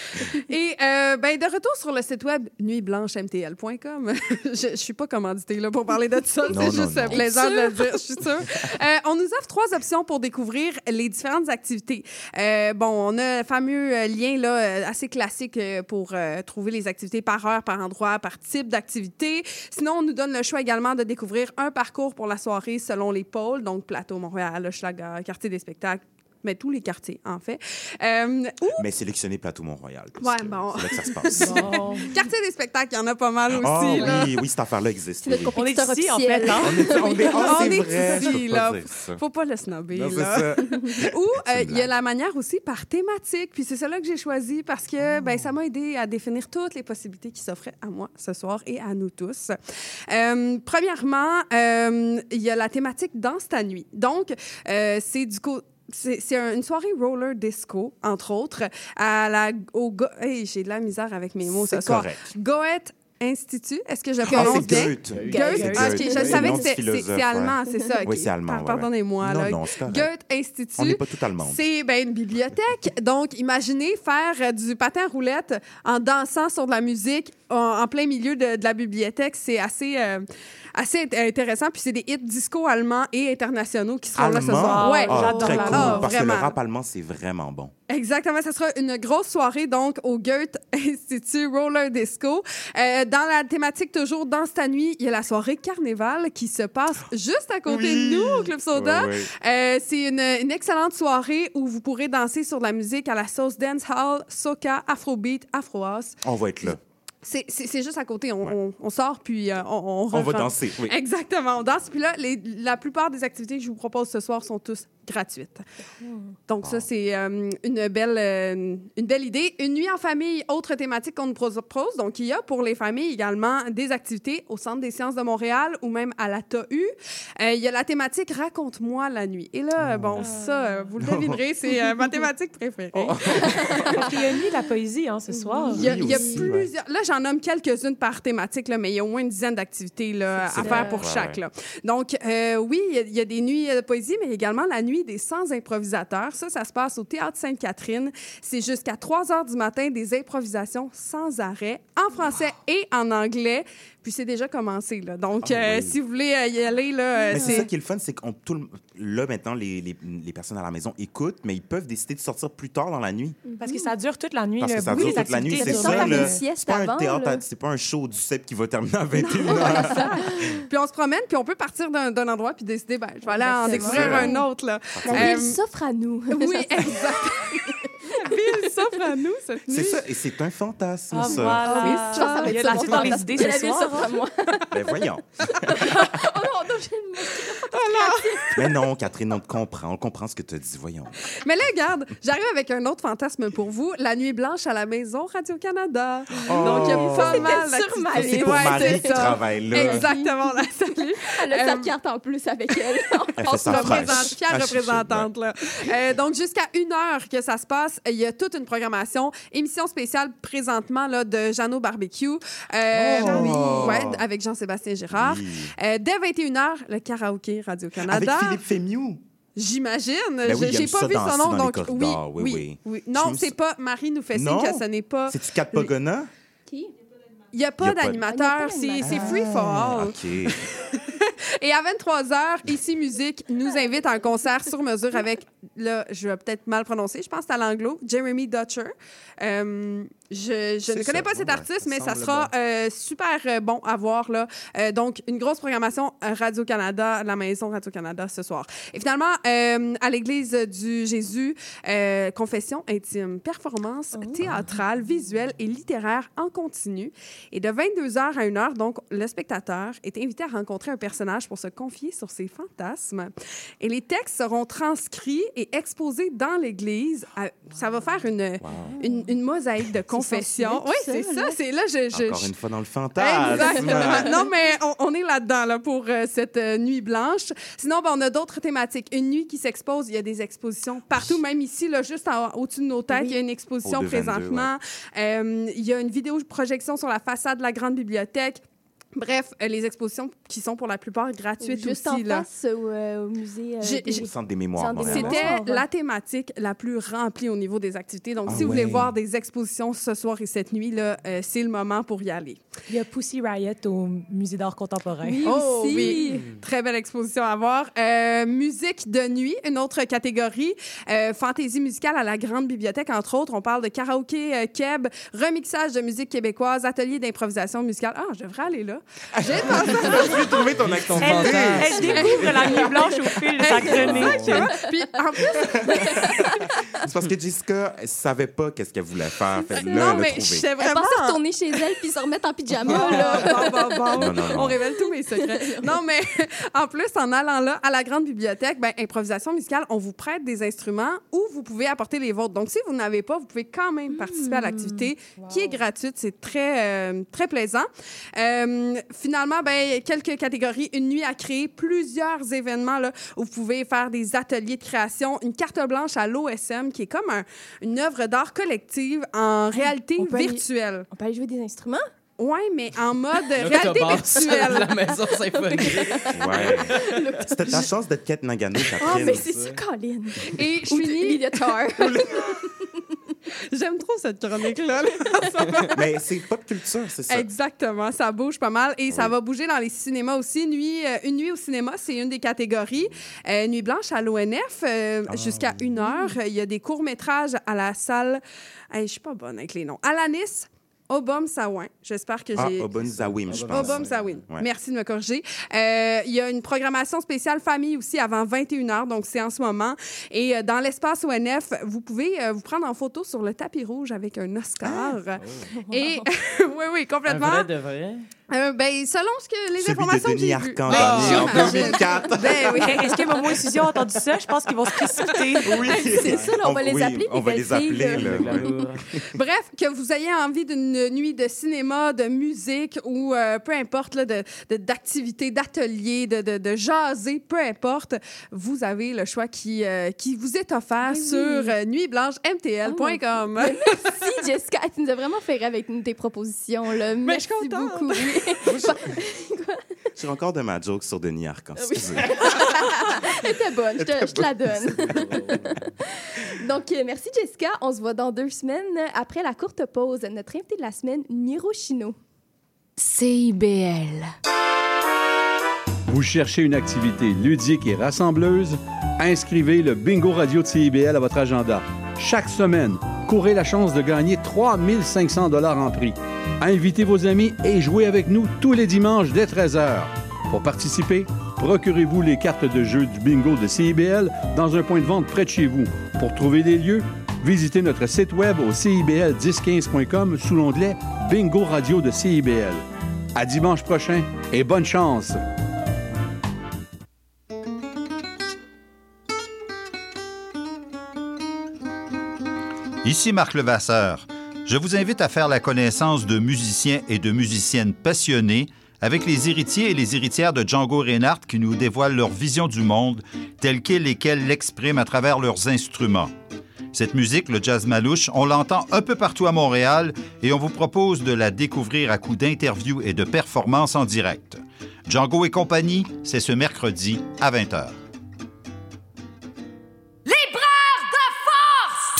[laughs] Et euh, ben, de retour sur le site web nuitblanchemtl.com, [laughs] je ne suis pas commanditée là, pour parler de ça, c'est juste non. plaisant de le dire, je suis sûre. Euh, on nous offre trois options pour découvrir les différentes activités. Euh, bon, on a le fameux euh, lien là, assez classique pour trouver les activités par heure, par endroit, par type d'activité. Sinon, on nous donne le choix également de découvrir un parcours pour la soirée selon les pôles, donc Plateau, Montréal, Hochelaga, Quartier des spectacles, mais tous les quartiers, en fait. Euh, ou Mais sélectionné Plateau Mont-Royal. Ouais, que bon. C'est là que ça se passe. [laughs] Bon. Quartier des spectacles, il y en a pas mal aussi. Ah là. oui, oui, cette affaire-là existe. Oui. On est ici, en fait, hein? On est, on est, ah, On est vrai, ici, là. Faut pas le snobber, Non, c'est là. ça. [laughs] Ou euh, il y a la manière aussi par thématique. Puis c'est celle-là que j'ai choisi parce que ben, ça m'a aidé à définir toutes les possibilités qui s'offraient à moi ce soir et à nous tous. Euh, premièrement, euh, il y a la thématique Danse ta nuit. Donc, euh, c'est du coup. C'est c'est un- une soirée roller disco, entre autres, à la, au Go- Hey, j'ai de la misère avec mes mots ce soir. Goethe Institut, est-ce que je Ah, prononce bien? Goethe. Goethe. Ah, je savais que c'est allemand, c'est ça. Oui, c'est allemand, Pardonnez-moi. Goethe Institut. On n'est pas tout allemande. C'est ben, une bibliothèque. Donc, imaginez faire du patin roulette en dansant sur de la musique en, plein milieu de, de la bibliothèque. C'est assez, euh, assez int- intéressant. Puis, c'est des hits disco allemands et internationaux qui seront là ce Allemand? soir. Ouais, Ah, j'adore très cool, Ah, parce que le rap allemand, c'est vraiment bon. Exactement, ça sera une grosse soirée donc au Goethe [laughs] Institut Roller Disco. Euh, dans la thématique toujours dans ta nuit, il y a la soirée Carnival qui se passe juste à côté Oui. de nous au Club Soda. Euh, c'est une, une excellente soirée où vous pourrez danser sur de la musique à la sauce dancehall, soca, afrobeat, afro house. On va être là. C'est juste à côté. On, on- on sort puis euh, on, on, On va danser, oui. Exactement, on danse. Puis là, les- la plupart des activités que je vous propose ce soir sont tous gratuites. Donc ça, c'est euh, une, belle, euh, une belle idée. Une nuit en famille, autre thématique qu'on nous propose. Donc, il y a pour les familles également des activités au Centre des sciences de Montréal ou même à la TAU. Euh, il y a la thématique Raconte-moi la nuit. Et là, bon, ça, euh, vous le devinerez, [laughs] c'est euh, ma thématique préférée. [laughs] Parce qu'il y a une nuit de la poésie, hein, ce soir. Il y a, Oui, il y a aussi, plusieurs. Là, j'en nomme quelques-unes par thématique, là, mais il y a au moins une dizaine d'activités à faire pour Ouais, chaque. ouais. là. Donc, euh, oui, il y a- il y, a des nuits de poésie, mais également la nuit des 100 improvisateurs. Ça, ça se passe au Théâtre Sainte-Catherine. C'est jusqu'à 3 heures du matin, des improvisations sans arrêt, en français et en anglais. Puis c'est déjà commencé. Là. Donc, Ah euh, oui. si vous voulez euh, y aller, là, Mais c'est ça qui est le fun, c'est tout le- là maintenant les, les, les personnes à la maison écoutent, mais ils peuvent décider de sortir plus tard dans la nuit. Parce que ça dure toute la nuit. Parce que ça dure toute la nuit, c'est ça. C'est pas un théâtre, c'est pas un show du CEP qui va terminer à 21h. [laughs] Puis on se promène, puis on peut partir d'un endroit puis décider, ben, je vais aller en découvrir un autre. Là. La Euh, ville s'offre à nous. Oui, exact. [laughs] Ville s'offre à nous cette nuit. C'est ça, et c'est un fantasme, Ah, ça. voilà. Pense que ça va Il y a être ça, dans les fantasme. idées ce la ville soir, s'offre à hein. moi. [laughs] Ben voyons. [laughs] Oh non, non, j'ai une Mais non, Catherine, on te comprend. On comprend ce que tu dis. Voyons. Mais là, regarde, j'arrive avec un autre fantasme pour vous, la nuit blanche à la maison Radio-Canada. Oh. Donc, il y a pas Ça, mal c'était sur ma d'activités. C'est pour Ouais, Marie qui ça. travaille là. Exactement, la salut. Elle a sa Euh, carte en plus avec elle. [laughs] Elle On fait se sa représente, fraîche. fière Ah, représentante. Là. Euh, donc, jusqu'à une heure que ça se passe, il y a toute une programmation. Émission spéciale présentement là, de Jeannot Barbecue. Euh, Oh. ouais, avec Jean-Sébastien Girard. Oui. Euh, dès 21h, le karaoké Avec Radio-Canada. Philippe Fémiou. J'imagine. Ben oui, Je- il J'ai pas vu son nom, donc oui, Oui, oui, oui. Non, c'est pas. Marie nous fait signe que ce n'est pas. C'est-tu Cat Pogona? Qui? Il n'y a Il y pas a pas de- d'animateur, Il c'est free for all. OK. [laughs] Et à 23h, ici Musique nous invite à un concert sur mesure avec, là, je vais peut-être mal prononcer, je pense à l'anglo, Jeremy Dutcher. Euh, je ne connais ça, pas cet ouais, artiste, ça mais ça sera bon. euh, super euh, bon à voir. Là. Euh, donc, une grosse programmation Radio-Canada, la maison Radio-Canada ce soir. Et finalement, euh, à l'Église du Jésus, euh, confession intime, performance théâtrale, visuelle et littéraire en continu. Et de 22h à 1h, donc, le spectateur est invité à rencontrer un personnage pour se confier sur ses fantasmes. Et les textes seront transcrits et exposés dans l'Église. À- Ça va faire une, une, une mosaïque de confession. Oui, c'est ça, ça. là. C'est là, je... je- Encore je- une fois dans le fantasme. Exactement. Non, mais on, on est là-dedans là, pour euh, cette euh, nuit blanche. Sinon, ben, on a d'autres thématiques. Une nuit qui s'expose, il y a des expositions partout, même ici, là, juste au-dessus de nos têtes, il y a une exposition Au 222, présentement. Euh, il y a une vidéo projection sur la façade de la grande bibliothèque. Bref, euh, les expositions qui sont pour la plupart gratuites Juste aussi. en là. face euh, au musée. euh, J'ai- des- j'ai- centre des mémoires. Centre des Montréal. mémoires. C'était la thématique la plus remplie au niveau des activités. Donc, Ah si vous voulez ouais. voir des expositions ce soir et cette nuit, là, euh, c'est le moment pour y aller. Il y a Pussy Riot au Musée d'art contemporain. Oui, Oh aussi. oui, très belle exposition à voir. Euh, musique de nuit, une autre catégorie. Euh, fantaisie musicale à la Grande Bibliothèque, entre autres. On parle de karaoké euh, keb, remixage de musique québécoise, atelier d'improvisation musicale. Ah, je devrais aller là. J'ai pensé J'ai trouvé ton activité. Elle, elle découvre la nuit blanche au fil de sa chronique. Puis en plus, C'est parce que Jessica elle savait pas qu'est-ce qu'elle voulait faire. Fait là, non, elle mais l'a trouvé. j'étais Elle vraiment... pensait retourner chez elle puis se remettre en pyjama. Là. bon, bon, bon. Non, non, non. On révèle tous mes secrets. Non, mais [laughs] en plus, en allant là, à la grande bibliothèque, ben, improvisation musicale, on vous prête des instruments ou vous pouvez apporter les vôtres. Donc, si vous n'avez pas, vous pouvez quand même participer à l'activité qui est gratuite. C'est très, euh, très plaisant. Euh, finalement, ben, quelques catégories. Une nuit à créer, plusieurs événements là, où vous pouvez faire des ateliers de création, une carte blanche à l'OSM qui est comme un- une œuvre d'art collective en réalité on peut aller- virtuelle. On peut aller jouer des instruments? Oui, mais en mode [laughs] réalité virtuelle. [laughs] la maison symphonique. Ouais. [laughs] C'était ta chance d'être Kate Nagano, Ah, Catherine. mais c'est ça, Colin. Et je Ou finis. guitar. J'aime trop cette chronique-là. [laughs] [laughs] Mais c'est pop culture, c'est ça. Exactement, ça bouge pas mal et ça va bouger dans les cinémas aussi. Nuit, euh, une nuit au cinéma, c'est une des catégories. Euh, nuit blanche à l'ONF, euh, Ah, jusqu'à une heure. Il y a des courts-métrages à la salle. Hey, je suis pas bonne avec les noms. Alanis, Obom Sawin. J'espère que Ah, j'ai. Obon Zawim, je pense. Obom. Ouais. Merci de me corriger. Euh, Il y a une programmation spéciale famille aussi avant 21h, donc c'est en ce moment. Et euh, dans l'espace ONF, vous pouvez euh, vous prendre en photo sur le tapis rouge avec un Oscar. Ah! Et [laughs] oui, oui, Un complètement. vrai de vrai? Euh, ben, selon ce que les Celui de informations que Denis j'ai Arcand vues. gagné en j'imagine. 2004. Ben oui. Est-ce que et Suzy ont entendu ça? Je pense qu'ils vont se précipiter. [laughs] Oui. C'est ça, là, on va les oui, appeler, On les va les appeler, là. [laughs] Bref, que vous ayez envie d'une nuit de cinéma, de musique ou euh, peu importe, là, de, de- d'activité, d'atelier, de, de, de jaser, peu importe, vous avez le choix qui, euh, qui vous est offert sur euh, nuitblanchemtl.com. Mais merci, Jessica. Tu nous as vraiment fait rire avec tes propositions. Là. Mais je Merci suis contente. beaucoup. [laughs] [laughs] J'ai encore de ma joke sur Denis Arcand. Oui. excusez. Elle était bonne, je te, je la donne. [laughs] Donc, euh, merci Jessica. On se voit dans deux semaines. Après la courte pause, notre invité de la semaine, Miro Chino. CIBL. Vous cherchez une activité ludique et rassembleuse? Inscrivez le Bingo Radio de CIBL à votre agenda. Chaque semaine, courez la chance de gagner 3500 dollars en prix. Invitez vos amis et jouez avec nous tous les dimanches dès 13h. Pour participer, procurez-vous les cartes de jeu du bingo de CIBL dans un point de vente près de chez vous. Pour trouver des lieux, visitez notre site web au cibl1015.com sous l'onglet Bingo Radio de CIBL. À dimanche prochain et bonne chance! Ici Marc Levasseur. Je vous invite à faire la connaissance de musiciens et de musiciennes passionnés avec les héritiers et les héritières de Django Reinhardt qui nous dévoilent leur vision du monde telle qu'elle et qu'elle l'expriment à travers leurs instruments. Cette musique, le jazz malouche, on l'entend un peu partout à Montréal et on vous propose de la découvrir à coup d'interviews et de performances en direct. Django et compagnie, c'est ce mercredi à 20h.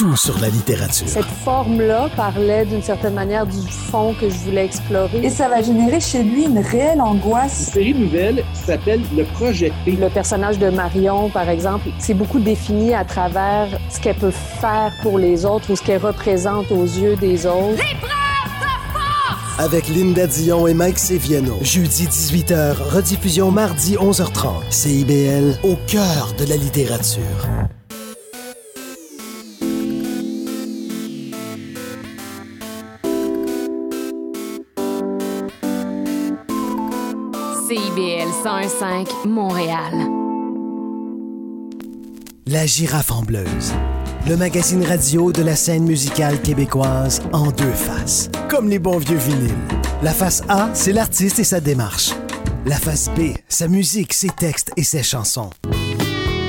Tout sur la littérature. Cette forme-là parlait d'une certaine manière du fond que je voulais explorer. Et ça va générer chez lui une réelle angoisse. Une série nouvelle qui s'appelle Le Projet P. Le personnage de Marion, par exemple, c'est beaucoup défini à travers ce qu'elle peut faire pour les autres ou ce qu'elle représente aux yeux des autres. Avec Linda Dion et Mike Seviano. Jeudi 18h, rediffusion mardi 11h30. CIBL, au cœur de la littérature. 101.5 Montréal. La girafe en bleuse. Le magazine radio de la scène musicale québécoise en deux faces. Comme les bons vieux vinyles. La face A, c'est l'artiste et sa démarche. La face B, sa musique, ses textes et ses chansons.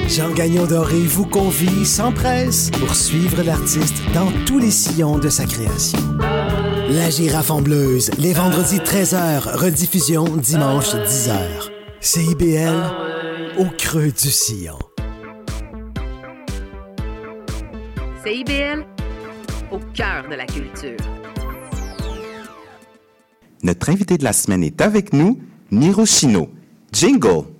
Jean Gagnon Doré vous convie sans presse pour suivre l'artiste dans tous les sillons de sa création. La girafe en bleuse, les vendredis 13h, rediffusion dimanche 10h. CIBL, au creux du sillon. CIBL, au cœur de la culture. Notre invité de la semaine est avec nous, Miro Chino. Jingle!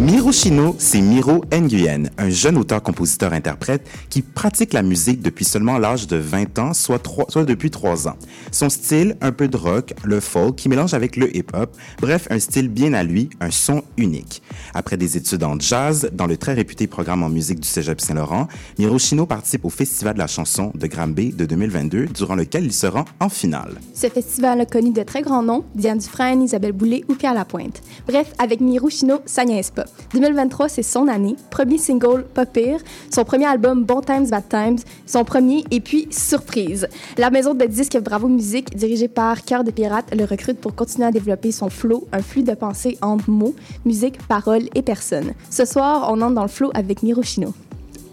Miro Chino, c'est Miro Nguyen, un jeune auteur-compositeur-interprète qui pratique la musique depuis seulement l'âge de 20 ans, soit, depuis 3 ans. Son style, un peu de rock, le folk, qui mélange avec le hip-hop, bref, un style bien à lui, un son unique. Après des études en jazz, dans le très réputé programme en musique du Cégep Saint-Laurent, Miro Chino participe au Festival de la chanson de Granby de 2022, durant lequel il se rend en finale. Ce festival a connu de très grands noms, Diane Dufresne, Isabelle Boulay ou Pierre Lapointe. Bref, avec Miro Chino, ça niaise pas. 2023, c'est son année. Premier single, Pas pire. Son premier album, Bon Times, Bad Times. Son premier, et puis Surprise. La maison de disques Bravo Musique, dirigée par Cœur de Pirate, le recrute pour continuer à développer son flow, un flux de pensée entre mots, musique, paroles et personnes. Ce soir, on entre dans le flow avec Miro Chino.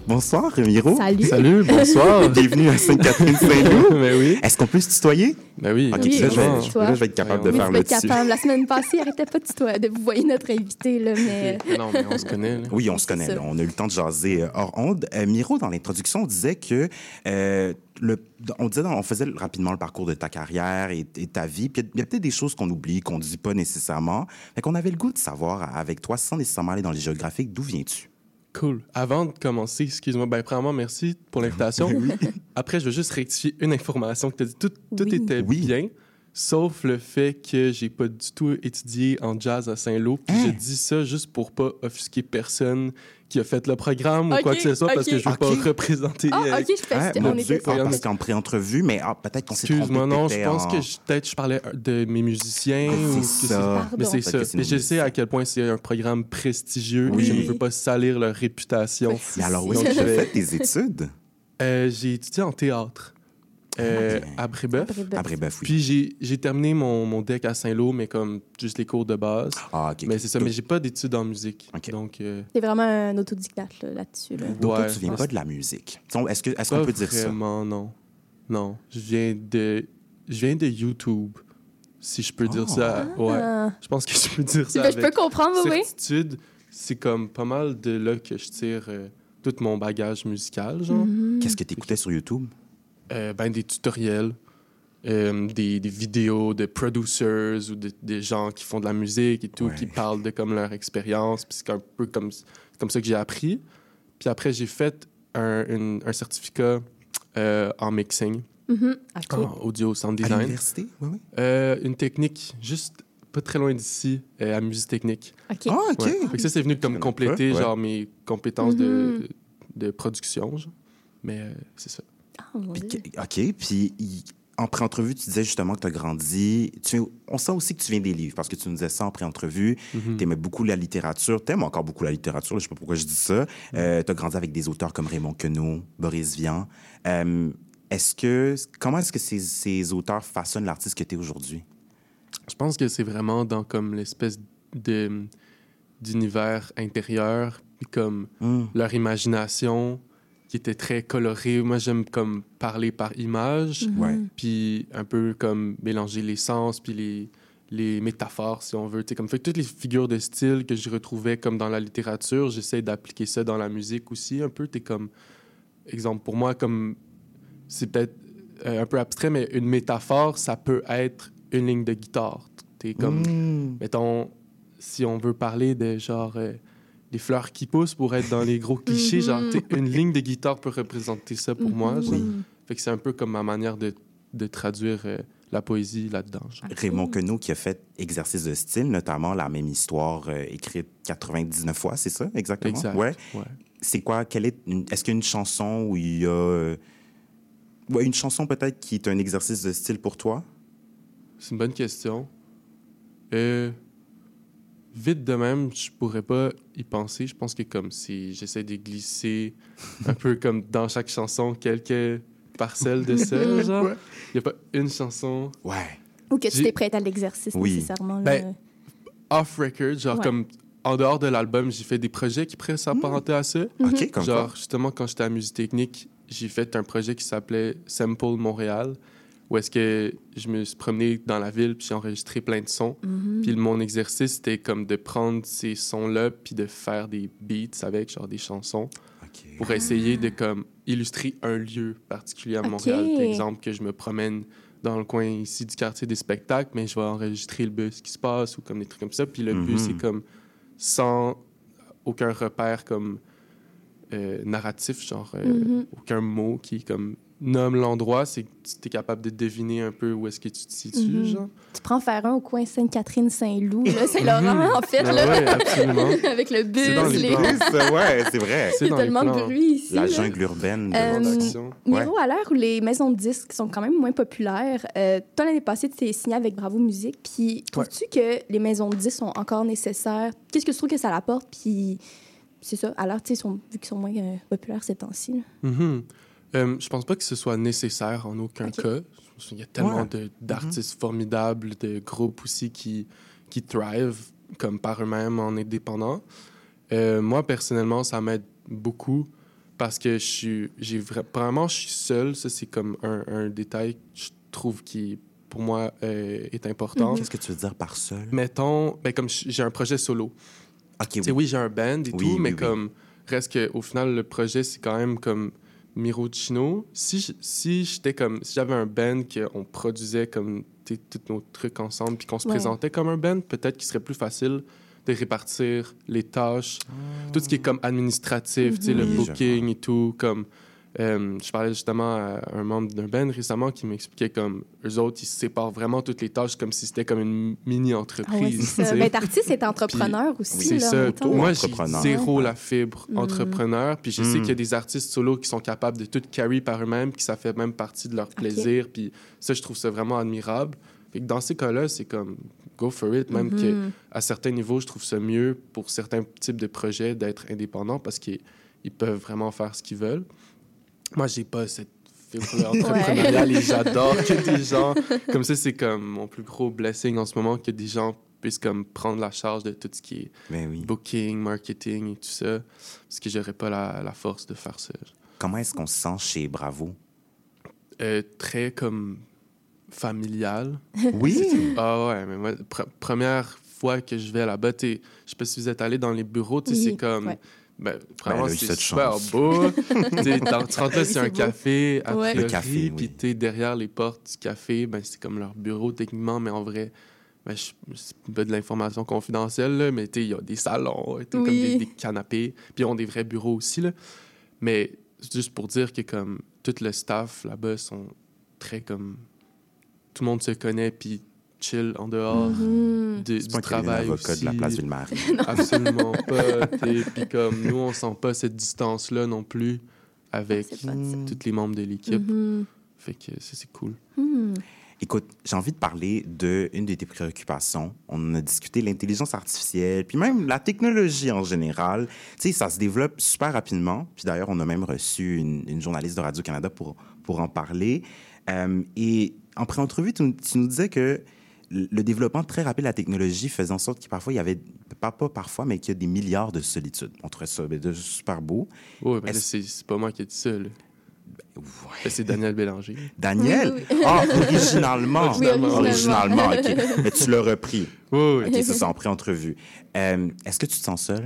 Bonsoir, Miro. Salut. Salut, bonsoir. [laughs] Bienvenue à Sainte-Catherine-Saint-Loup. [laughs] Ben oui. Est-ce qu'on peut se tutoyer? Ben oui. Ok, Oui, là, je là, je vais être capable de faire le dessus. capable. La semaine passée, arrêtez pas de, tutoyer- de vous voyer notre invité, là, mais... Non, mais on se connaît. là. Oui, on se connaît. là. On a eu le temps de jaser euh, hors onde. Euh, Miro, dans l'introduction, on disait que euh, le, on disait, on faisait rapidement le parcours de ta carrière et, et ta vie. Puis il y a peut-être des choses qu'on oublie, qu'on ne dit pas nécessairement. Fait qu'on avait le goût de savoir avec toi, sans nécessairement aller dans les géographiques, d'où viens-tu? Cool. Avant de commencer, excuse-moi, ben, premièrement, merci pour l'invitation. [laughs] Après, je veux juste rectifier une information que tu as dit. Tout, tout Oui. était bien. Sauf le fait que j'ai pas du tout étudié en jazz à Saint-Lô. Puis je dis ça juste pour pas offusquer personne qui a fait le programme ou quoi que ce soit parce que je veux Ok. pas représenter. Ah, euh, ok, je fais Ah, on était ah, parce qu'en pré-entrevue, mais ah, peut-être qu'on s'est trompé. Excuse-moi, non, je pense en- que peut-être je parlais de mes musiciens. Ah, ou c'est ça. Mais c'est ça. Mais je sais à quel point c'est un programme prestigieux Oui. et je ne veux pas salir leur réputation. Mais alors, où est-ce Donc, que tu as fait tes études? Euh, j'ai étudié en théâtre euh, à Brébeuf. À Brébeuf, oui. Puis j'ai- j'ai terminé mon, mon deck à Saint-Lô, mais comme juste les cours de base. Ah, ok. Mais c'est ça, mais j'ai pas d'études en musique. Ok. Donc, euh, T'es vraiment un autodidacte là, là-dessus. Là. Donc, toi, Ouais, tu viens je pas de la musique. Est-ce est-ce que- est-ce pas qu'on peut dire ça? vraiment, non. Non, je viens de, je viens de YouTube, si je peux dire ça. Ah. Ouais, je pense que je peux dire ça Ben, je avec peux comprendre, oui, oui. certitude. C'est comme pas mal de là que je tire euh, tout mon bagage musical, genre. Mhm. Qu'est-ce que tu écoutais sur YouTube? Euh, ben, des tutoriels, euh, des, des vidéos de producers ou de- des gens qui font de la musique et tout, qui parlent de comme leur expérience. Puis c'est un peu comme, comme ça que j'ai appris. Puis après, j'ai fait un, une- un certificat euh, en mixing, Mhm. OK. en audio sound À design. l'université? Oui, oui. Euh, une technique juste pas très loin d'ici, euh, à Musique Technique. OK. Ah, OK. Ouais. Fait que ça, c'est venu comme compléter ouais. genre mes compétences de, Mhm. de production. genre. Mais euh, c'est ça. Ah, mon Puis Dieu. que- OK. Puis, il- en pré-entrevue, tu disais justement que tu as grandi. Tu, on sent aussi que tu viens des livres parce que tu nous disais ça en pré-entrevue. Mhm. Tu aimais beaucoup la littérature. Tu aimes encore beaucoup la littérature. Je sais pas pourquoi je dis ça. tu as grandi avec des auteurs comme Raymond Queneau, Boris Vian. Euh, est-ce que, comment est-ce que ces, ces auteurs façonnent l'artiste que tu es aujourd'hui? Je pense que c'est vraiment dans comme l'espèce de d'univers intérieur, puis comme Mm. leur imagination qui était très colorée. Moi, j'aime comme parler par image, Mhm. Ouais. puis un peu comme mélanger les sens, puis les, les métaphores, si on veut. Tu sais, comme fait toutes les figures de style que je retrouvais comme dans la littérature, j'essaie d'appliquer ça dans la musique aussi un peu. T'es comme, exemple, pour moi, comme c'est peut-être euh, un peu abstrait, mais une métaphore, ça peut être une ligne de guitare. T'es comme, Mm. mettons, si on veut parler de genre euh, les fleurs qui poussent pour être dans les gros [laughs] clichés, genre, tu sais, une ligne de guitare peut représenter ça pour moi. genre. Oui. Fait que c'est un peu comme ma manière de, de traduire euh, la poésie là-dedans. Raymond Queneau qui a fait exercice de style, notamment la même histoire euh, écrite 99 fois, c'est ça, exactement? Exact, Ouais. ouais. C'est quoi? Quelle est une- Est-ce qu'il y a une chanson où il y a. euh, ouais, une chanson peut-être qui est un exercice de style pour toi? C'est une bonne question. Euh, vite de même, je pourrais pas y penser. Je pense que comme si j'essaie de glisser un peu [laughs] comme dans chaque chanson quelques parcelles de ça, genre. Il y a pas une chanson. Ouais. Ou que tu t'es prête à l'exercice Oui. nécessairement. là. Ben, off record, genre Ouais. comme en dehors de l'album, j'ai fait des projets qui pourraient s'apparenter à ça. OK, comme Genre, quoi? justement, quand j'étais à Musique Technique, j'ai fait un projet qui s'appelait Sample Montréal, où est-ce que je me suis promené dans la ville, puis j'ai enregistré plein de sons. Mhm. Puis mon exercice, c'était comme de prendre ces sons-là, puis de faire des beats avec, genre des chansons, pour essayer de comme illustrer un lieu particulier à. Montréal. Par exemple, que je me promène dans le coin ici du quartier des spectacles, mais je vais enregistrer le bus qui se passe ou comme des trucs comme ça. Puis le but, Mhm. c'est comme sans aucun repère comme euh, narratif, genre euh, Mhm. aucun mot qui comme nomme l'endroit, c'est que tu es capable de deviner un peu où est-ce que tu te situes, Mhm. genre. Tu prends faire un au coin Sainte-Catherine-Saint-Loup, là, Saint-Laurent, en fait. Ah là. ouais, absolument. [laughs] Avec le bus, C'est dans les les... plans. Oui, c'est- ouais, c'est vrai. Il y a tellement de bruit ici. La là. jungle urbaine de Euh. Miro, à l'heure où les maisons de disques sont quand même moins populaires, euh, toi, l'année passée, tu t'es signé avec Bravo Musique. Puis, trouves-tu que les maisons de disques sont encore nécessaires? Qu'est-ce que tu trouves que ça apporte? Puis, c'est ça, à l'heure, tu sais, vu qu'ils sont moins euh, populaires ces temps-ci. Mhm. Euh, je pense pas que ce soit nécessaire en aucun cas. Qu'il y a tellement Ouais. de- d'artistes formidables, de groupes aussi qui, qui thrive comme par eux-mêmes en indépendant. Euh, moi, personnellement, ça m'aide beaucoup parce que je suis, j'ai vra- vraiment, je suis seul. Ça, c'est comme un, un détail que je trouve qui, pour moi, euh, est important. Qu'est-ce que tu veux dire par seul? Mettons, ben, comme j'ai un projet solo. OK, Tu sais, oui, j'ai un band et Oui, tout, oui, mais oui. comme reste que au final le projet c'est quand même comme Miro Chino. Si si j'étais comme si j'avais un band qu'on produisait comme tous nos trucs ensemble puis qu'on se Ouais. présentait comme un band, peut-être qu'il serait plus facile de répartir les tâches, tout ce qui est comme administratif, le. Oui, booking et tout, comme Euh, je parlais justement à un membre d'un band récemment qui m'expliquait comme eux autres, ils se séparent vraiment toutes les tâches comme si c'était comme une Ah ouais, mini-entreprise. c'est ça. tu sais. Ben, être artiste, c'est entrepreneur Puis- aussi. C'est ça. mettons. Moi, j'ai zéro la fibre entrepreneur. Puis je sais Mhm. qu'il y a des artistes solo qui sont capables de tout carry par eux-mêmes, puis ça fait même partie de leur plaisir. Puis ça, je trouve ça vraiment admirable. Fait que dans ces cas-là, c'est comme go for it. Même Mhm. que à certains niveaux, je trouve ça mieux pour certains types de projets d'être indépendant parce qu'ils ils peuvent vraiment faire ce qu'ils veulent. Moi, j'ai pas cette fibre entrepreneuriale et j'adore que des [laughs] gens comme ça c'est comme mon plus gros blessing en ce moment que des gens puissent comme prendre la charge de tout ce qui est Ben oui. booking, marketing et tout ça parce que j'aurais pas la, la force de faire ça. Comment est-ce qu'on se sent chez Bravo? Euh, très comme familial. [laughs] Oui? ah ouais, mais moi, pr- première fois que je vais là-bas, tu sais, je sais pas si vous êtes allé dans les bureaux, tu sais, Oui, c'est comme. ouais. Ben, vraiment, Ben c'est super chance. beau. [laughs] Tu rentres là, c'est un beau. café, a Ouais. priori, Le café, puis oui. derrière les portes du café, ben, c'est comme leur bureau techniquement, mais en vrai, ben, c'est un peu de l'information confidentielle, là, mais tu sais, il y a des salons, et tout, comme des, des canapés, puis ils ont des vrais bureaux aussi, là. Mais c'est juste pour dire que comme tout le staff là-bas sont très comme tout le monde se connaît puis chill en dehors Mhm. de- C'est du pas travail aussi. de la place Ville-Marie. [laughs] [laughs] Absolument pas. Puis comme nous, on sent pas cette distance-là non plus avec Ah, tous les membres de l'équipe. Mhm. Fait que ça, c'est cool. Mhm. Écoute, j'ai envie de parler de une de tes préoccupations. On en a discuté l'intelligence artificielle, puis même la technologie en général. Tu sais, ça se développe super rapidement. Puis d'ailleurs, on a même reçu une, une journaliste de Radio-Canada pour, pour en parler. Euh, et en pré-entrevue, tu, tu nous disais que le développement très rapide de la technologie faisait en sorte qu'il parfois, il y avait, pas, pas parfois, mais qu'il y a des milliards de solitude. On trouvait ça de super beau. Là, Est-ce- c'est pas moi qui ai dit ça. là. Ouais. Ben, C'est Daniel Bélanger. Daniel? Oui, oui. Ah, originalement. Oui, [laughs] originalement. Originalement, OK. [laughs] Mais tu l'as repris. Oui, oui. OK, c'est ça, en pré-entrevue. Euh, Est-ce que tu te sens seul?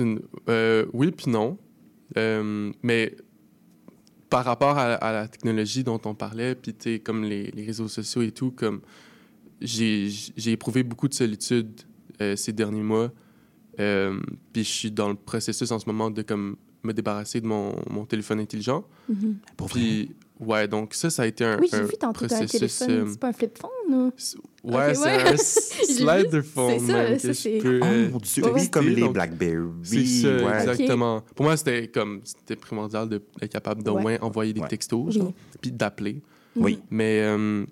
Une- euh, oui, puis non. Euh, mais par rapport à, à la technologie dont on parlait, puis tu sais, comme les, les réseaux sociaux et tout, comme j'ai j'ai éprouvé beaucoup de solitude euh, ces derniers mois. Euh, puis je suis dans le processus en ce moment de comme me débarrasser de mon, mon téléphone intelligent. Mhm. Vrai? Puis ouais, donc ça, ça a été un, Oui, j'ai un vu tantôt un processus. téléphone. euh, C'est pas un flip phone ou? ouais, Ok, c'est ouais. un J'ai [laughs] slider phone c'est ça, même ça, c'est- peux. euh, Oh mon Dieu, oui, comme les BlackBerry. c'est ça, ouais. exactement. Pour moi, c'était comme c'était primordial d'être capable d'au Ouais. moins envoyer des Ouais. textos, Oui. genre, puis d'appeler. Oui. Mais euh,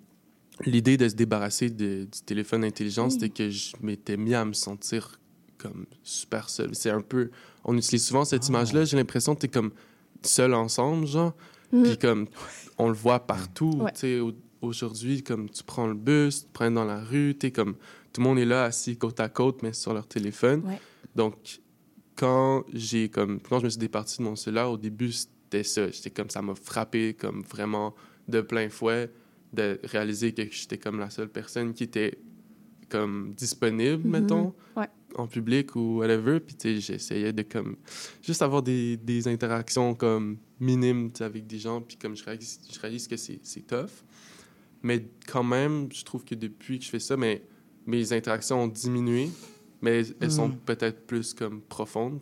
l'idée de se débarrasser de- du téléphone intelligent, Oui. c'était que je m'étais mis à me sentir comme super seul. C'est un peu... On utilise souvent cette Ah. image-là, j'ai l'impression que t'es comme seul ensemble, genre. Mhm. Puis comme, on le voit partout, Ouais. tu sais, au- aujourd'hui, comme tu prends le bus, tu prends dans la rue, t'es comme... Tout le monde est là, assis côte à côte, mais sur leur téléphone. Ouais. Donc, quand j'ai comme... Quand je me suis départi de mon cellulaire, au début, c'était ça. J'étais comme... Ça m'a frappé comme vraiment de plein fouet de réaliser que j'étais comme la seule personne qui était comme disponible, Mhm. mettons, Ouais. en public ou whatever. Puis, tu sais, j'essayais de comme juste avoir des, des interactions comme sais, avec des gens. Puis, comme je réalise, je réalise que c'est c'est tough. Mais quand même, je trouve que depuis que je fais ça, mais, mes interactions ont diminué, mais elles sont Mhm. peut-être plus comme profondes.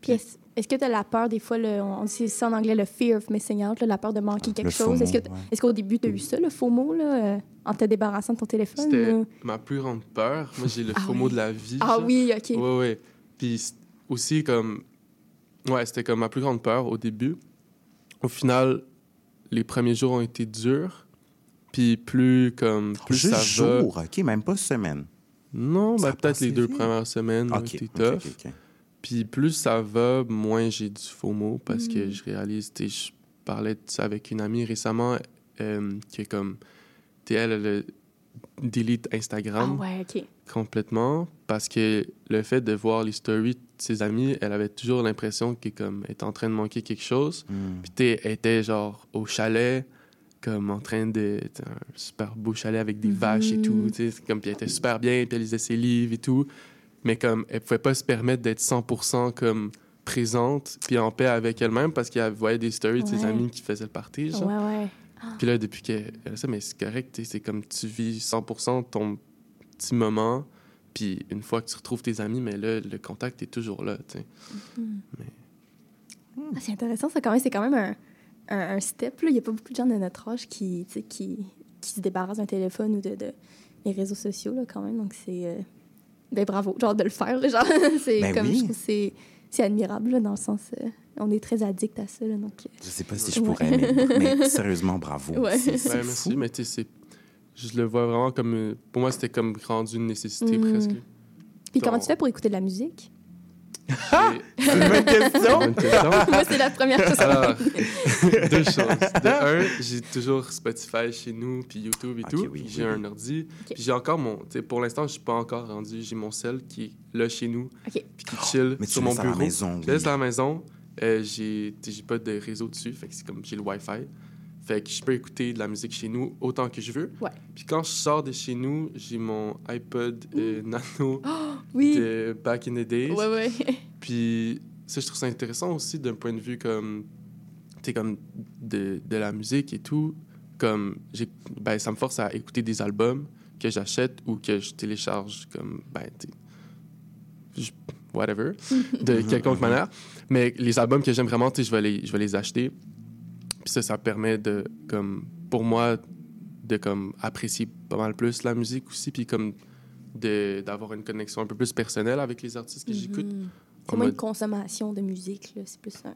Puis est-ce est-ce que tu as la peur, des fois, le, on dit ça en anglais, le fear of missing out, là, la peur de manquer quelque Le chose? Est-ce t- ouais. est-ce qu'au début, tu as eu ça, le FOMO, là, euh, en te débarrassant de ton téléphone? C'était ou- ma plus grande peur. Moi, j'ai le Ah FOMO oui. de la vie. Ah genre. oui, OK. Ouais, ouais. Puis aussi, comme. Ouais, c'était comme ma plus grande peur au début. Au final, les premiers jours ont été durs. Puis plus, comme. Plus Juste ça va. jour, OK, même pas semaine. Non, ben, peut-être les deux premières semaines ont Ok, été tough. Puis plus ça va, moins j'ai du FOMO parce que Mm. je réalise, tu sais, je parlais de ça avec une amie récemment euh, qui est comme, tu sais, elle, elle a delete Ah Instagram ouais, OK. Complètement parce que le fait de voir les stories de ses amis, elle avait toujours l'impression qu'elle comme, était en train de manquer quelque chose. Hmm. Puis elle était genre au chalet, comme en train de. un super beau chalet avec des vaches et tout. tu sais, c'est Comme, puis elle était super bien, puis elle lisait ses livres et tout. Mais comme, elle pouvait pas se permettre d'être 100% comme présente, puis en paix avec elle-même parce qu'elle voyait des stories de ses amis qui faisaient le party. Genre. Ouais, ouais. Puis là, depuis qu'elle elle a ça, mais c'est correct, tu sais, c'est comme tu vis 100% ton petit moment, puis une fois que tu retrouves tes amis, mais là, le contact est toujours là, tu sais. Ah, c'est intéressant, ça, quand même. C'est quand même un, un, un step. là. Il n'y a pas beaucoup de gens de notre âge qui, se débarrassent d'un téléphone ou de, de les réseaux sociaux, là, quand même. Donc, c'est... euh, Ben, bravo, genre, de le faire. là, Genre, [laughs] c'est Ben comme... oui. Je trouve que c'est... C'est admirable, là, dans le sens... euh, on est très addict à ça, là, donc... euh, Je sais pas si je Ouais. pourrais, mais, mais sérieusement, bravo. Ouais. C'est- Ouais, mais c'est- je le vois vraiment comme. Pour moi, c'était comme rendu une nécessité Mhm. presque. Puis comment tu fais pour écouter de la musique? C'est une bonne question. [laughs] Moi, c'est la première chose. Alors, [laughs] deux choses. De [laughs] un, j'ai toujours Spotify chez nous, puis YouTube et tout. j'ai un ordi. Puis j'ai encore mon. tu Pour l'instant, je suis pas encore rendu. J'ai mon sel qui est là chez nous. Puis qui chill mais tu sur mon laisses à la bureau. maison, Je laisse oui. à la maison. Euh, tu j'ai pas de réseau dessus. Fait que c'est comme j'ai le Wi-Fi. Fait que je peux écouter de la musique chez nous autant que je veux. Ouais. Puis quand je sors de chez nous, j'ai mon iPod euh, Nano [gasps] oui. de back in the days. Ouais, ouais. [laughs] Puis ça, je trouve ça intéressant aussi d'un point de vue comme, tu comme de, de la musique et tout. Comme, ben, ça me force à écouter des albums que j'achète ou que je télécharge comme, ben, tu whatever, de [laughs] quelconque manière. Mais les albums que j'aime vraiment, tu sais, je vais les, je vais les acheter. Puis ça, ça permet de, comme, pour moi, de, comme, apprécier pas mal plus la musique aussi, puis comme, de, d'avoir une connexion un peu plus personnelle avec les artistes que j'écoute. Mhm. C'est moins mode- une consommation de musique, là. C'est plus un...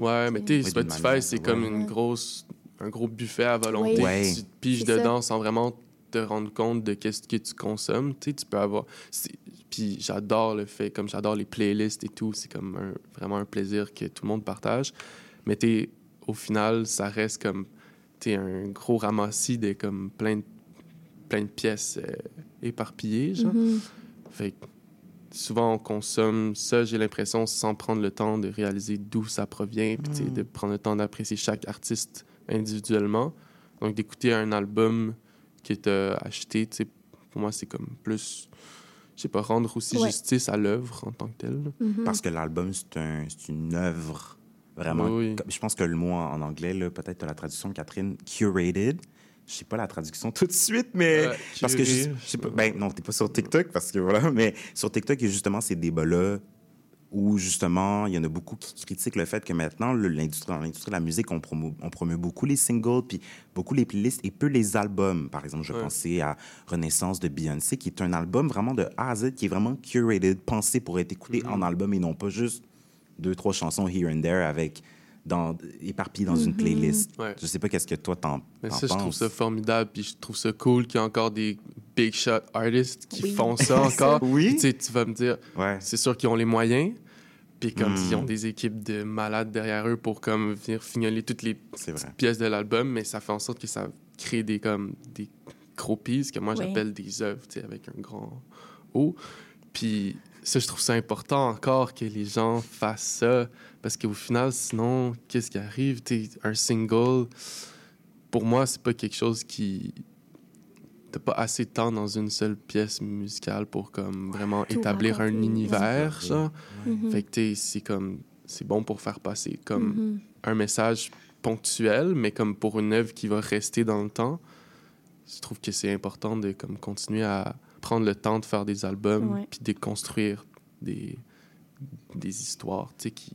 Ouais, mais tu sais, Spotify, manière, c'est ouais. comme une grosse, un gros buffet à volonté. Oui. Ouais. Tu te piges C'est ça. dedans sans vraiment te rendre compte de qu'est-ce que tu consommes. Tu sais, tu peux avoir... c'est- Puis j'adore le fait, comme j'adore les playlists et tout, c'est comme un- vraiment un plaisir que tout le monde partage. Mais tu au final, ça reste comme, un gros ramassis de comme plein de, plein de pièces euh, éparpillées, genre. Mhm. Fait que souvent, on consomme ça, j'ai l'impression, sans prendre le temps de réaliser d'où ça provient, puis Mm. de prendre le temps d'apprécier chaque artiste individuellement. Donc, d'écouter un album que tu as acheté, pour moi, c'est comme plus, je sais pas, rendre aussi Ouais. justice à l'œuvre en tant que telle. Mhm. Parce que l'album, c'est un, c'est une œuvre vraiment. Oui. Je pense que le mot en, en anglais, peut-être la traduction, Catherine, curated. Je sais pas la traduction [laughs] tout de suite, mais. Ouais, parce que je, je sais pas. Ben non, t'es pas sur TikTok, parce que voilà. Mais sur TikTok, il y a justement ces débats-là où justement, il y en a beaucoup qui critiquent le fait que maintenant, l'industrie, dans l'industrie de la musique, on promeut, on promeut beaucoup les singles, puis beaucoup les playlists et peu les albums. Par exemple, je Ouais. pensais à Renaissance de Beyoncé, qui est un album vraiment de A à Z, qui est vraiment curated, pensé pour être écouté Mm-hmm. en album et non pas juste deux, trois chansons here and there avec dans, éparpillées dans une Mhm. playlist. Ouais. Je sais pas qu'est-ce que toi t'en, Mais t'en ça, je trouve penses. ça formidable, puis je trouve ça cool qu'il y ait encore des big shot artists qui Oui. font ça [laughs] encore. Oui. Tu sais, tu vas me dire, c'est sûr qu'ils ont les moyens, puis comme Mm. ils ont des équipes de malades derrière eux pour comme venir fignoler toutes les pièces de l'album, mais ça fait en sorte que ça crée des comme des gros pieces que moi Ouais. j'appelle des œuvres, tu sais, avec un grand O. Puis ça, je trouve ça important encore que les gens fassent ça, parce qu'au final, sinon, qu'est-ce qui arrive? Sais, un single, pour moi, c'est pas quelque chose qui. T'as pas assez de temps dans une seule pièce musicale pour comme vraiment Tout établir un univers, genre. Mhm. Fait que c'est comme. C'est bon pour faire passer comme Mhm. un message ponctuel, mais comme pour une œuvre qui va rester dans le temps. Je trouve que c'est important de comme continuer à prendre le temps de faire des albums puis de construire des, des histoires, tu sais, qui,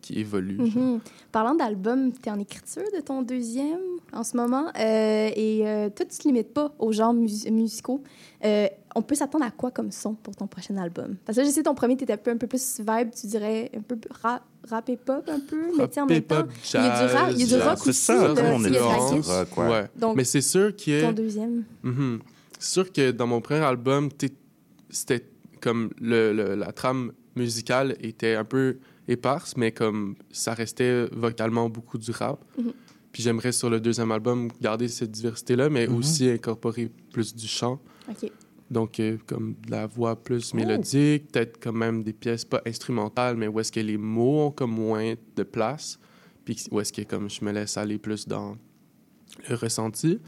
qui évoluent. genre. Mhm. Parlant d'album, tu es en écriture de ton deuxième en ce moment. euh, et euh, toi, tu te limites pas aux genres mus- musicaux. Euh, on peut s'attendre à quoi comme son pour ton prochain album? Parce que je sais, ton premier, tu étais un peu, un peu plus vibe, tu dirais un peu rap, rap et pop un peu. mais tu en même temps, il y a du, rap, il y a du rock c'est aussi. ça, là, tout le monde il y a de la influence. guitare. Ouais. Donc, Mais c'est sûr qu'il y a- Ton deuxième. Mhm. C'est sûr que dans mon premier album, c'était comme le, le- la trame musicale était un peu éparse, mais comme ça restait vocalement beaucoup du rap. Mhm. Puis j'aimerais sur le deuxième album garder cette diversité-là, mais Mhm. aussi incorporer plus du chant. Donc, euh, comme de la voix plus Oh. mélodique, peut-être quand même des pièces pas instrumentales, mais où est-ce que les mots ont comme moins de place, puis où est-ce que comme je me laisse aller plus dans le ressenti.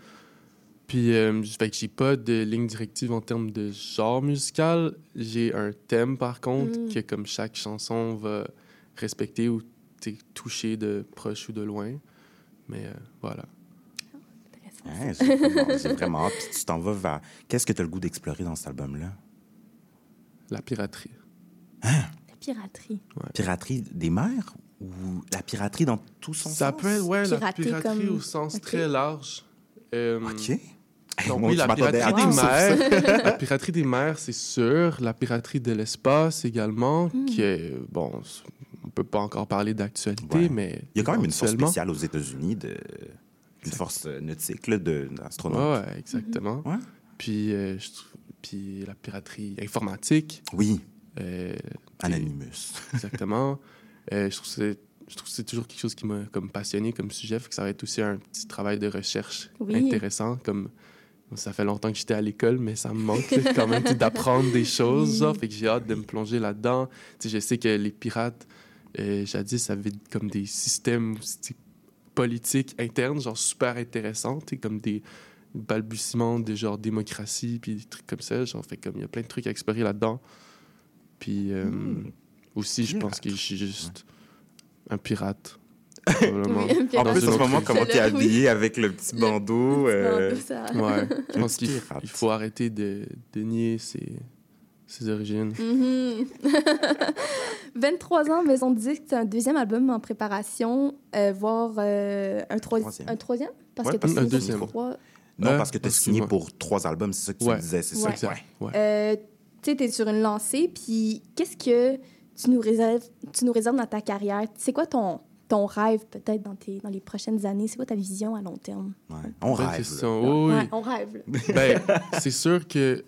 Puis, euh, fait que j'ai pas de ligne directive en termes de genre musical. J'ai un thème, par contre, Mm. que comme chaque chanson va respecter ou t'es touché de proche ou de loin. Mais euh, voilà. Hein, c'est vraiment- c'est [laughs] vraiment. hot. Puis tu t'en vas vers. Qu'est-ce que tu as le goût d'explorer dans cet album-là? La piraterie. La piraterie. Piraterie des mers? Ou la piraterie dans tout son Ça sens? peut être, ouais, la Pirater piraterie comme- au sens très large. Euh, OK. Donc, oui, la piraterie des mers. [laughs] la piraterie des mers, c'est sûr. La piraterie de l'espace également, Hmm. qui est, bon, on peut pas encore parler d'actualité, Ouais. mais. Il y a quand même une force spéciale aux États-Unis, de... une force euh, nautique d'astronautes. Ouais, ouais, exactement. Ouais. Puis, euh, je puis la piraterie informatique. Oui. Euh, Anonymous. [laughs] Exactement. Euh, je trouve que c'est je trouve que c'est toujours quelque chose qui m'a comme passionné comme sujet, fait que ça va être aussi un petit travail de recherche Oui. intéressant. Comme ça fait longtemps que j'étais à l'école, mais ça me manque quand même d'apprendre des choses. Genre, fait que j'ai hâte de me plonger là-dedans. Je sais que les pirates, euh, jadis, avaient comme des systèmes politiques internes, genre super intéressants, comme des balbutiements de genre démocratie, puis des trucs comme ça. Genre, fait comme il y a plein de trucs à explorer là-dedans. Puis euh, Hmm. aussi, je pense que je suis juste un pirate. Probablement. Oui. En plus, en ce moment, comment vie. t'es habillé avec le petit bandeau. euh, bandeau, ça. Ouais, [laughs] je pense qu'il il faut arrêter de, de nier ses, ses origines. [laughs] Mhm. 23 ans, Maison de disque, c'est un deuxième album en préparation, euh, voire euh, un, troi- Troisième. un troisième? Parce Ouais, que un deuxième. pour trois. Non, Euh, parce que tu as signé pour trois albums, c'est ça que tu Ouais. me disais, c'est Ouais. ça? Ouais. Euh, tu sais, t'es sur une lancée, puis qu'est-ce que tu nous réserves, tu nous réserves dans ta carrière? C'est quoi ton, ton rêve, peut-être, dans, tes, dans les prochaines années? C'est quoi ta vision à long terme? On rêve. Oui. Ouais, on rêve. [laughs] ben, c'est sûr que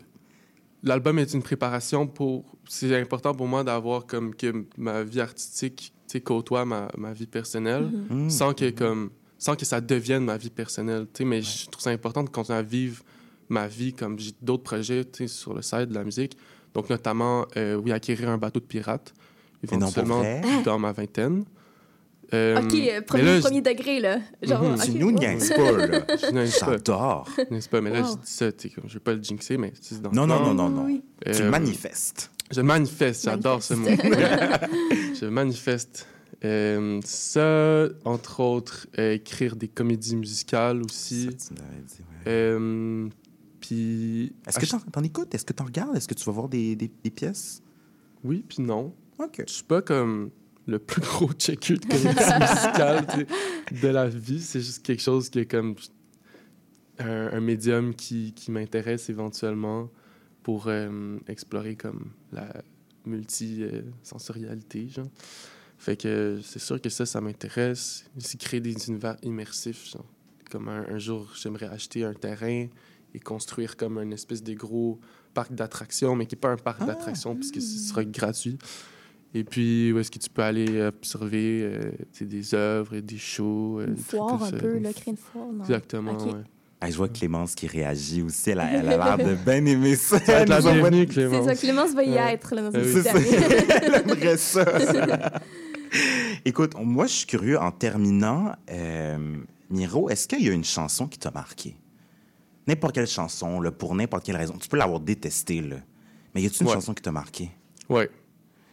l'album est une préparation pour. C'est important pour moi d'avoir comme que ma vie artistique côtoie ma, ma vie personnelle Mhm. Mm. sans que comme sans que ça devienne ma vie personnelle. tu sais, Mais je trouve ça important de continuer à vivre ma vie comme j'ai d'autres projets tu sais, sur le site de la musique. Donc notamment, euh, oui, acquérir un bateau de pirate, éventuellement dans ma vingtaine. Euh, OK, euh, premier, là, je- premier degré, là. Genre, Mhm. OK, Tu nous wow. pas, là. [laughs] Je niaise pas. J'adore. N'est-ce pas? Mais là, Wow. je dis ça, tu je veux pas le jinxer, mais c'est dans Non, non, non, non, non. Oui. Tu Euh, le manifestes. Je manifeste, j'adore ce mot. [laughs] je manifeste. Euh, ça, entre autres, euh, écrire des comédies musicales aussi. Ça, tu l'avais dit, ouais. Euh, puis. Est-ce que ach- t'en, t'en écoutes? Est-ce que t'en regardes? Est-ce que tu vas voir des, des, des pièces? Oui, puis non. OK. Je suis pas comme le plus gros checker de musicale de la vie. C'est juste quelque chose qui est comme un, un médium qui, qui m'intéresse éventuellement pour euh, explorer comme la multi-sensorialité, genre. Fait que c'est sûr que ça, ça m'intéresse. Aussi créer des univers immersifs, genre. Comme un, un jour, j'aimerais acheter un terrain et construire comme un espèce de gros parc d'attractions, mais qui n'est pas un parc d'attractions puisque ce sera gratuit. Et puis, où est-ce que tu peux aller observer euh, des œuvres et des shows. euh, Une foire un peu, là, créer une foire. non? Exactement, OK. ouais. Ah, je vois Clémence qui réagit aussi. Elle a, elle a l'air de [laughs] bien aimer ça. Ça la bienvenue, C'est Clémence. ça, Clémence va y Ouais. être, là, dans Euh, oui. C'est. [laughs] Elle aimerait ça. [laughs] Écoute, moi, je suis curieux. En terminant, euh, Miro, est-ce qu'il y a une chanson qui t'a marqué? N'importe quelle chanson, là, pour n'importe quelle raison. Tu peux l'avoir détestée, là. Mais y a-t-il une Ouais. chanson qui t'a marqué? Ouais.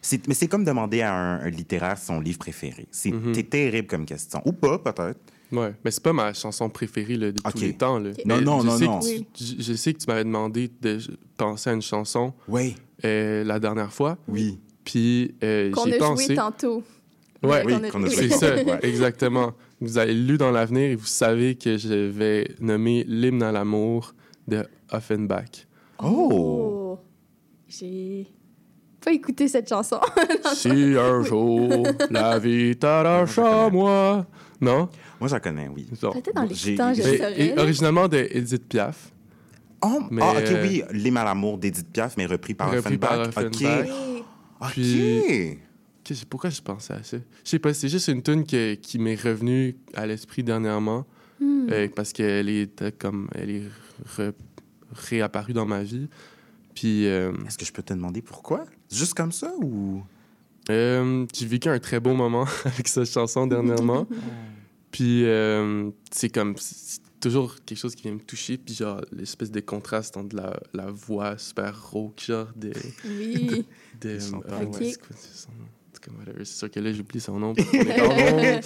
C'est- mais c'est comme demander à un, un littéraire son livre préféré. C'est Mhm. terrible comme question. Ou pas, peut-être. Ouais, mais c'est pas ma chanson préférée là, de Ok. tous les temps. Là. Non, non, non, non. tu- je, je sais que tu m'avais demandé de penser à une chanson Oui. euh, la dernière fois. Oui. Puis euh, Qu'on j'ai a pensé. joué tantôt. Ouais, Oui, qu'on a- c'est oui. ça, Ouais. exactement. Vous avez lu dans l'avenir et vous savez que je vais nommer l'hymne à l'amour de Offenbach. Oh! J'ai pas écouté cette chanson. [laughs] Si un jour la vie t'arrache à [laughs] moi. Non? Moi, j'en connais, oui. Peut-être dans J'ai- l'écoutant, je là. originalement de Edith Piaf. Oh, Mais, ah, OK, euh, oui. L'hymne à l'amour d'Edith Piaf, mais repris par Offenbach. OK. OK. Pourquoi je pensais à ça? Je sais pas, c'est juste une tune qui, qui m'est revenue à l'esprit dernièrement. Hmm. euh, parce qu'elle est euh, comme elle est re- réapparue dans ma vie. Puis euh, Est-ce que je peux te demander pourquoi? Juste comme ça ou... euh, j'ai vécu un très beau moment [laughs] avec cette chanson dernièrement. [laughs] Puis euh, c'est comme c'est toujours quelque chose qui vient me toucher. Puis genre l'espèce de contraste entre la, la voix super rauque, genre de. Oui. [laughs] de Ils sont Ok. ouais, c'est quoi, c'est son nom? Comme whatever. C'est sûr que là, j'oublie son nom. parce qu'on est en ondes.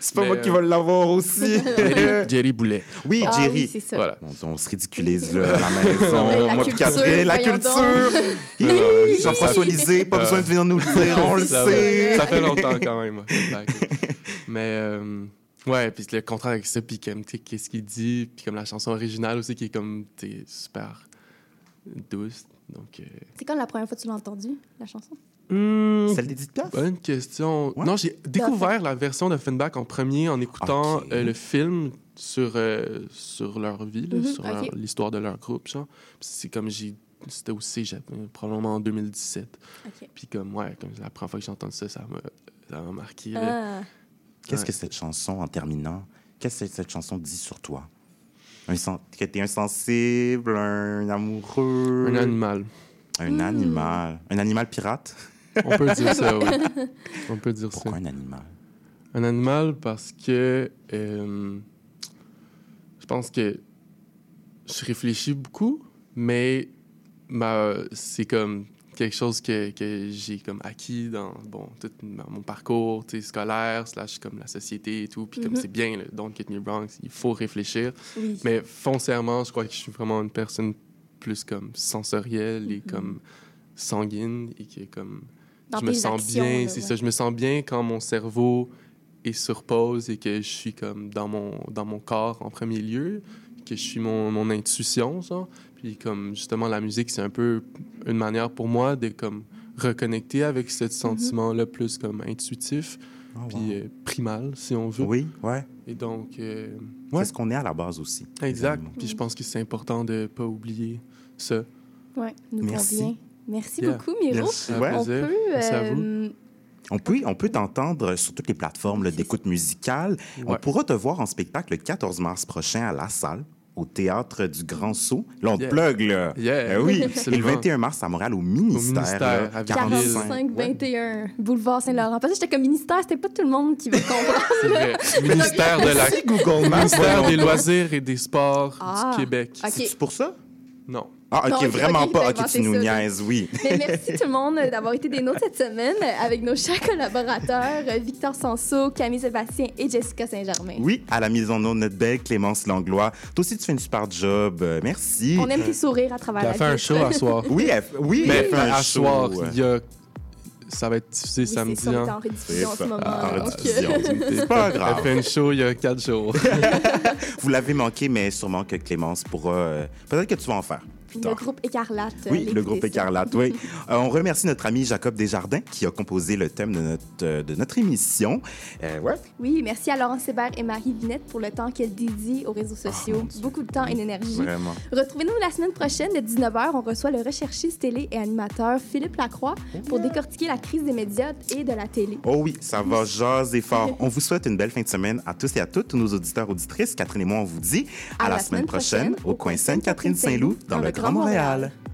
C'est pas Mais, moi qui euh, vais l'avoir aussi. Jerry, [laughs] Jerry Boulet. Oui, Ah Jerry. oui, c'est ça. Voilà. On se ridiculise là, à la [laughs] maison. Mais la Moi puis culture, Catherine, la voyons culture. [laughs] Hi, Jean-François Lisée, pas Euh, besoin de venir nous le dire, on le ça, sait. Ça fait longtemps quand même. ouais. Mais euh, ouais, puis le contrat avec ça, puis comme, tu sais, qu'est-ce qu'il dit, puis comme la chanson originale aussi qui est comme, tu sais, super douce. Donc, euh, C'est quand la première fois que tu l'as entendu, la chanson? Hmm, Celle d'Edith Piaf? bonne question. Ouais. Non, j'ai découvert la version d'Offenbach en premier en écoutant euh, le film sur, euh, sur leur vie, là, Mhm, sur l'histoire de leur groupe. C'est comme j'ai. C'était aussi j'avais- probablement en 2017. OK. Puis comme, ouais, comme la première fois que j'ai entendu ça, ça m'a ça m'a marqué. Ah. Qu'est-ce Ouais. que cette chanson, en terminant, qu'est-ce que cette chanson dit sur toi? Un sen- que t'es insensible, un amoureux. Un animal. Un animal. Un animal pirate? On peut dire ça, oui. [laughs] On peut dire Pourquoi ça. un animal? Un animal parce que euh, je pense que je réfléchis beaucoup, mais ma- c'est comme quelque chose que, que j'ai comme acquis dans bon, tout ma- mon parcours tu sais, scolaire, slash comme la société et tout. Puis comme Mhm. c'est bien, le Don't Get Me Wrong, il faut réfléchir. Oui. Mais foncièrement, je crois que je suis vraiment une personne plus comme sensorielle et comme sanguine et qui est comme Dans je me sens actions, bien, c'est ouais. ça, je me sens bien quand mon cerveau est sur pause et que je suis comme dans mon dans mon corps en premier lieu, que je suis mon, mon intuition genre. Puis comme justement la musique, c'est un peu une manière pour moi de comme reconnecter avec ce sentiment là plus comme intuitif Oh, puis wow. euh, primal si on veut. Oui, ouais. Et donc euh, C'est ce qu'on est à la base aussi. Exact. Puis je pense que c'est important de pas oublier ça. Ouais, nous Merci. convient. Merci Yeah. beaucoup, Miro. Merci. Un Ouais. On plaisir. peut... Merci à vous. euh, On peut, on peut t'entendre sur toutes les plateformes d'écoute musicale. On pourra te voir en spectacle le 14 mars prochain à La Salle, au Théâtre du Grand Saut. Là, on te Yeah. plug, là. Yeah, Eh oui. Et le absolument. 21 mars à Montréal, au Ministère. Ministère, là, à 45. 45 Ouais. 21 boulevard Saint-Laurent. Parce que j'étais comme ministère, c'était pas tout le monde qui veut [laughs] comprendre. C'est vrai. [laughs] ministère de la Merci, Google Maps. ministère des loisirs et des sports Ah. du Québec. C'est pour ça? Non. Ah, OK, Non, vraiment pas. OK, tu nous ça, niaises, oui. [laughs] Mais merci tout le monde d'avoir été des nôtres cette semaine avec nos chers collaborateurs Victor Sanso, Camille Sébastien et Jessica Saint-Germain. Oui, à la mise en eau, notre belle Clémence Langlois. Toi aussi, tu fais une super job. Euh, merci. On aime tes sourires à travers Elle la fait un show à soir. Oui, elle, oui, Mais elle fait un à show. soir, il y a... ça va être diffusé Oui, samedi. c'est hein. en rediffusion en ce C'est moment. rediffusion. euh, C'est pas Elle grave. fait un show il y a quatre jours. [laughs] Vous l'avez manqué, mais sûrement que Clémence pourra. euh, Peut-être que tu vas en faire. Le groupe Écarlate. Oui, allez le groupe. Écarlate, oui. Euh, on remercie notre ami Jacob Desjardins qui a composé le thème de notre, euh, de notre émission. Euh, ouais. Oui, merci à Laurence Hébert et Marie Vinette pour le temps qu'elles dédient aux réseaux sociaux. Beaucoup de temps et d'énergie. Vraiment. Retrouvez-nous la semaine prochaine, de 19h. On reçoit le recherchiste télé et animateur Philippe Lacroix pour décortiquer la crise des médias et de la télé. Oh oui, ça va jaser fort. On vous souhaite une belle fin de semaine à tous et à toutes, tous nos auditeurs, auditrices. Catherine et moi, on vous dit à, la, semaine prochaine au coin Sainte-Catherine-Saint-Loup dans le Grand Montréal. On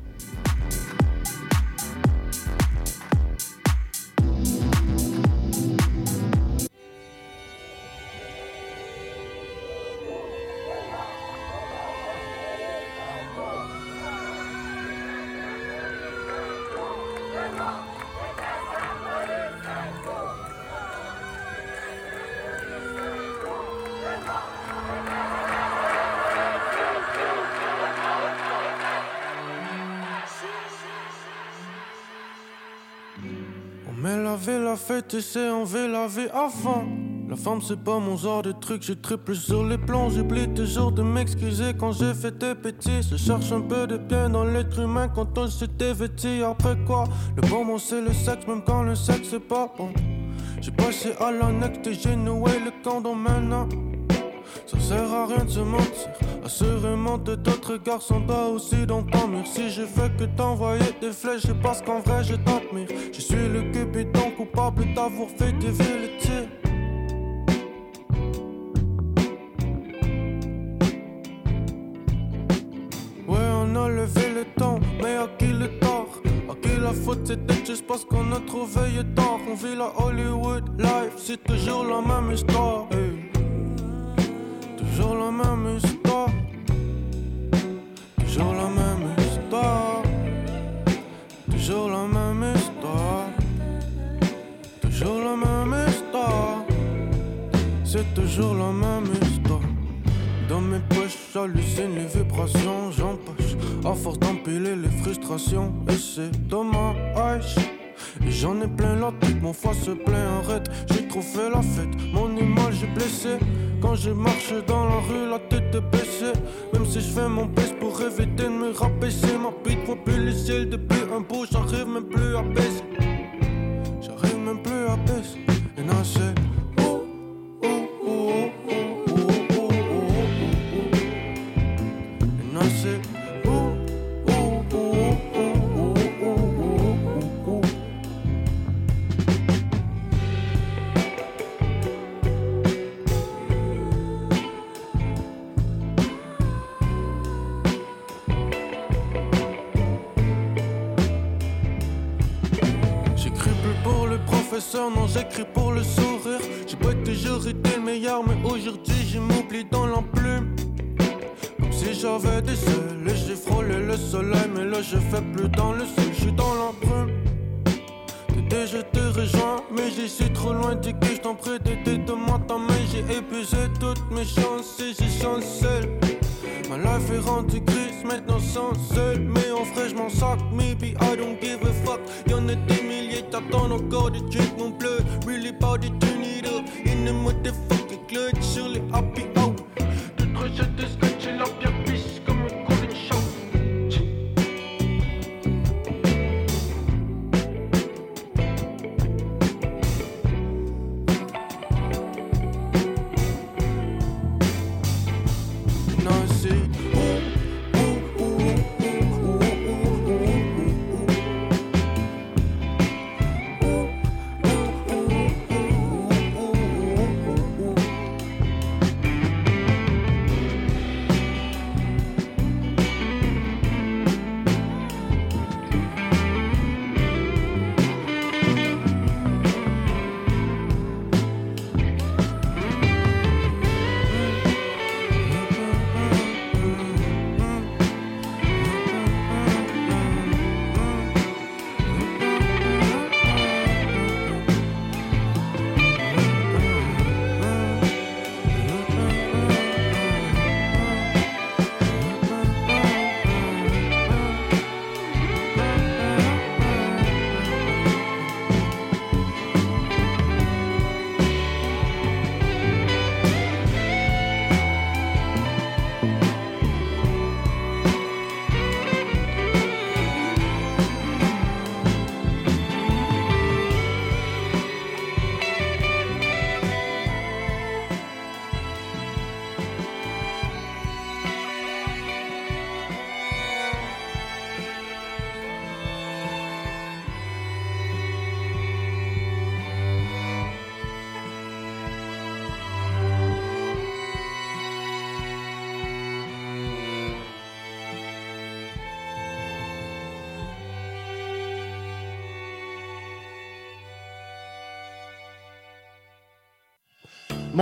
et c'est on veut la vie avant. La femme c'est pas mon genre de truc, je triple sur les plombs, j'oublie toujours de m'excuser quand j'ai fait des bêtises. Je cherche un peu de bien dans l'être humain quand on s'était vêti. Après quoi, le bon c'est le sexe, même quand le sexe c'est pas bon. J'ai passé à l'annexe et j'ai noué le condom maintenant. Ça sert à rien de se mentir. Assurément de d'autres garçons aussi dans ton mur. Si je fais que t'envoyer des flèches, c'est parce qu'en vrai je t'admire. Je suis le cupidon coupable d'avoir fait dévier le tir. Ouais, on a levé le temps, mais à qui le tort? À qui la faute c'était juste parce qu'on a trouvé le tort On vit la Hollywood life, c'est toujours la même histoire. Toujours la même histoire C'est toujours la même histoire. Dans mes poches, j'hallucine les vibrations, j'empoche. À force d'empiler les frustrations, et c'est dommage. Et j'en ai plein la tête, mon foie se plaint, arrête. J'ai trop fait la fête, mon image est blessée. Quand je marche dans la rue, la tête est baissée. Même si je fais mon best pour éviter de me rabaisser, ma bite voit plus le ciel depuis un bout, j'arrive même plus à baisser. J'arrive même plus à baisser. Et non, c'est. Professeur, non j'écris pour le sourire. J'ai pas toujours été le meilleur, mais aujourd'hui je m'oublie dans l'enclume. Comme si j'avais des ailes j'ai frôlé le soleil, mais là je fais plus dans le ciel, je suis dans l'embrume. T'étais, je te rejoins, mais j'y suis trop loin du que je t'en prie d'aider de moi ta main. J'ai épuisé toutes mes chances et j'ai chancé. Ma life est rendue grise, maintenant sans seul. Mais en vrai, je m'en sac, maybe I don't give a fuck. Y'en a des milliers, t'attends encore de drink mon bleu. Really to turn it up in the motherfucking clutch sur les happy hour. Tout recette de sketch et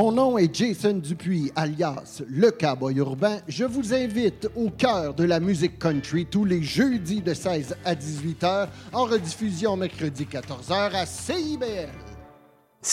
Mon nom est Jason Dupuis, alias Le Cowboy Urbain. Je vous invite au cœur de la musique country tous les jeudis de 16 à 18 h, en rediffusion mercredi 14 h à CIBL.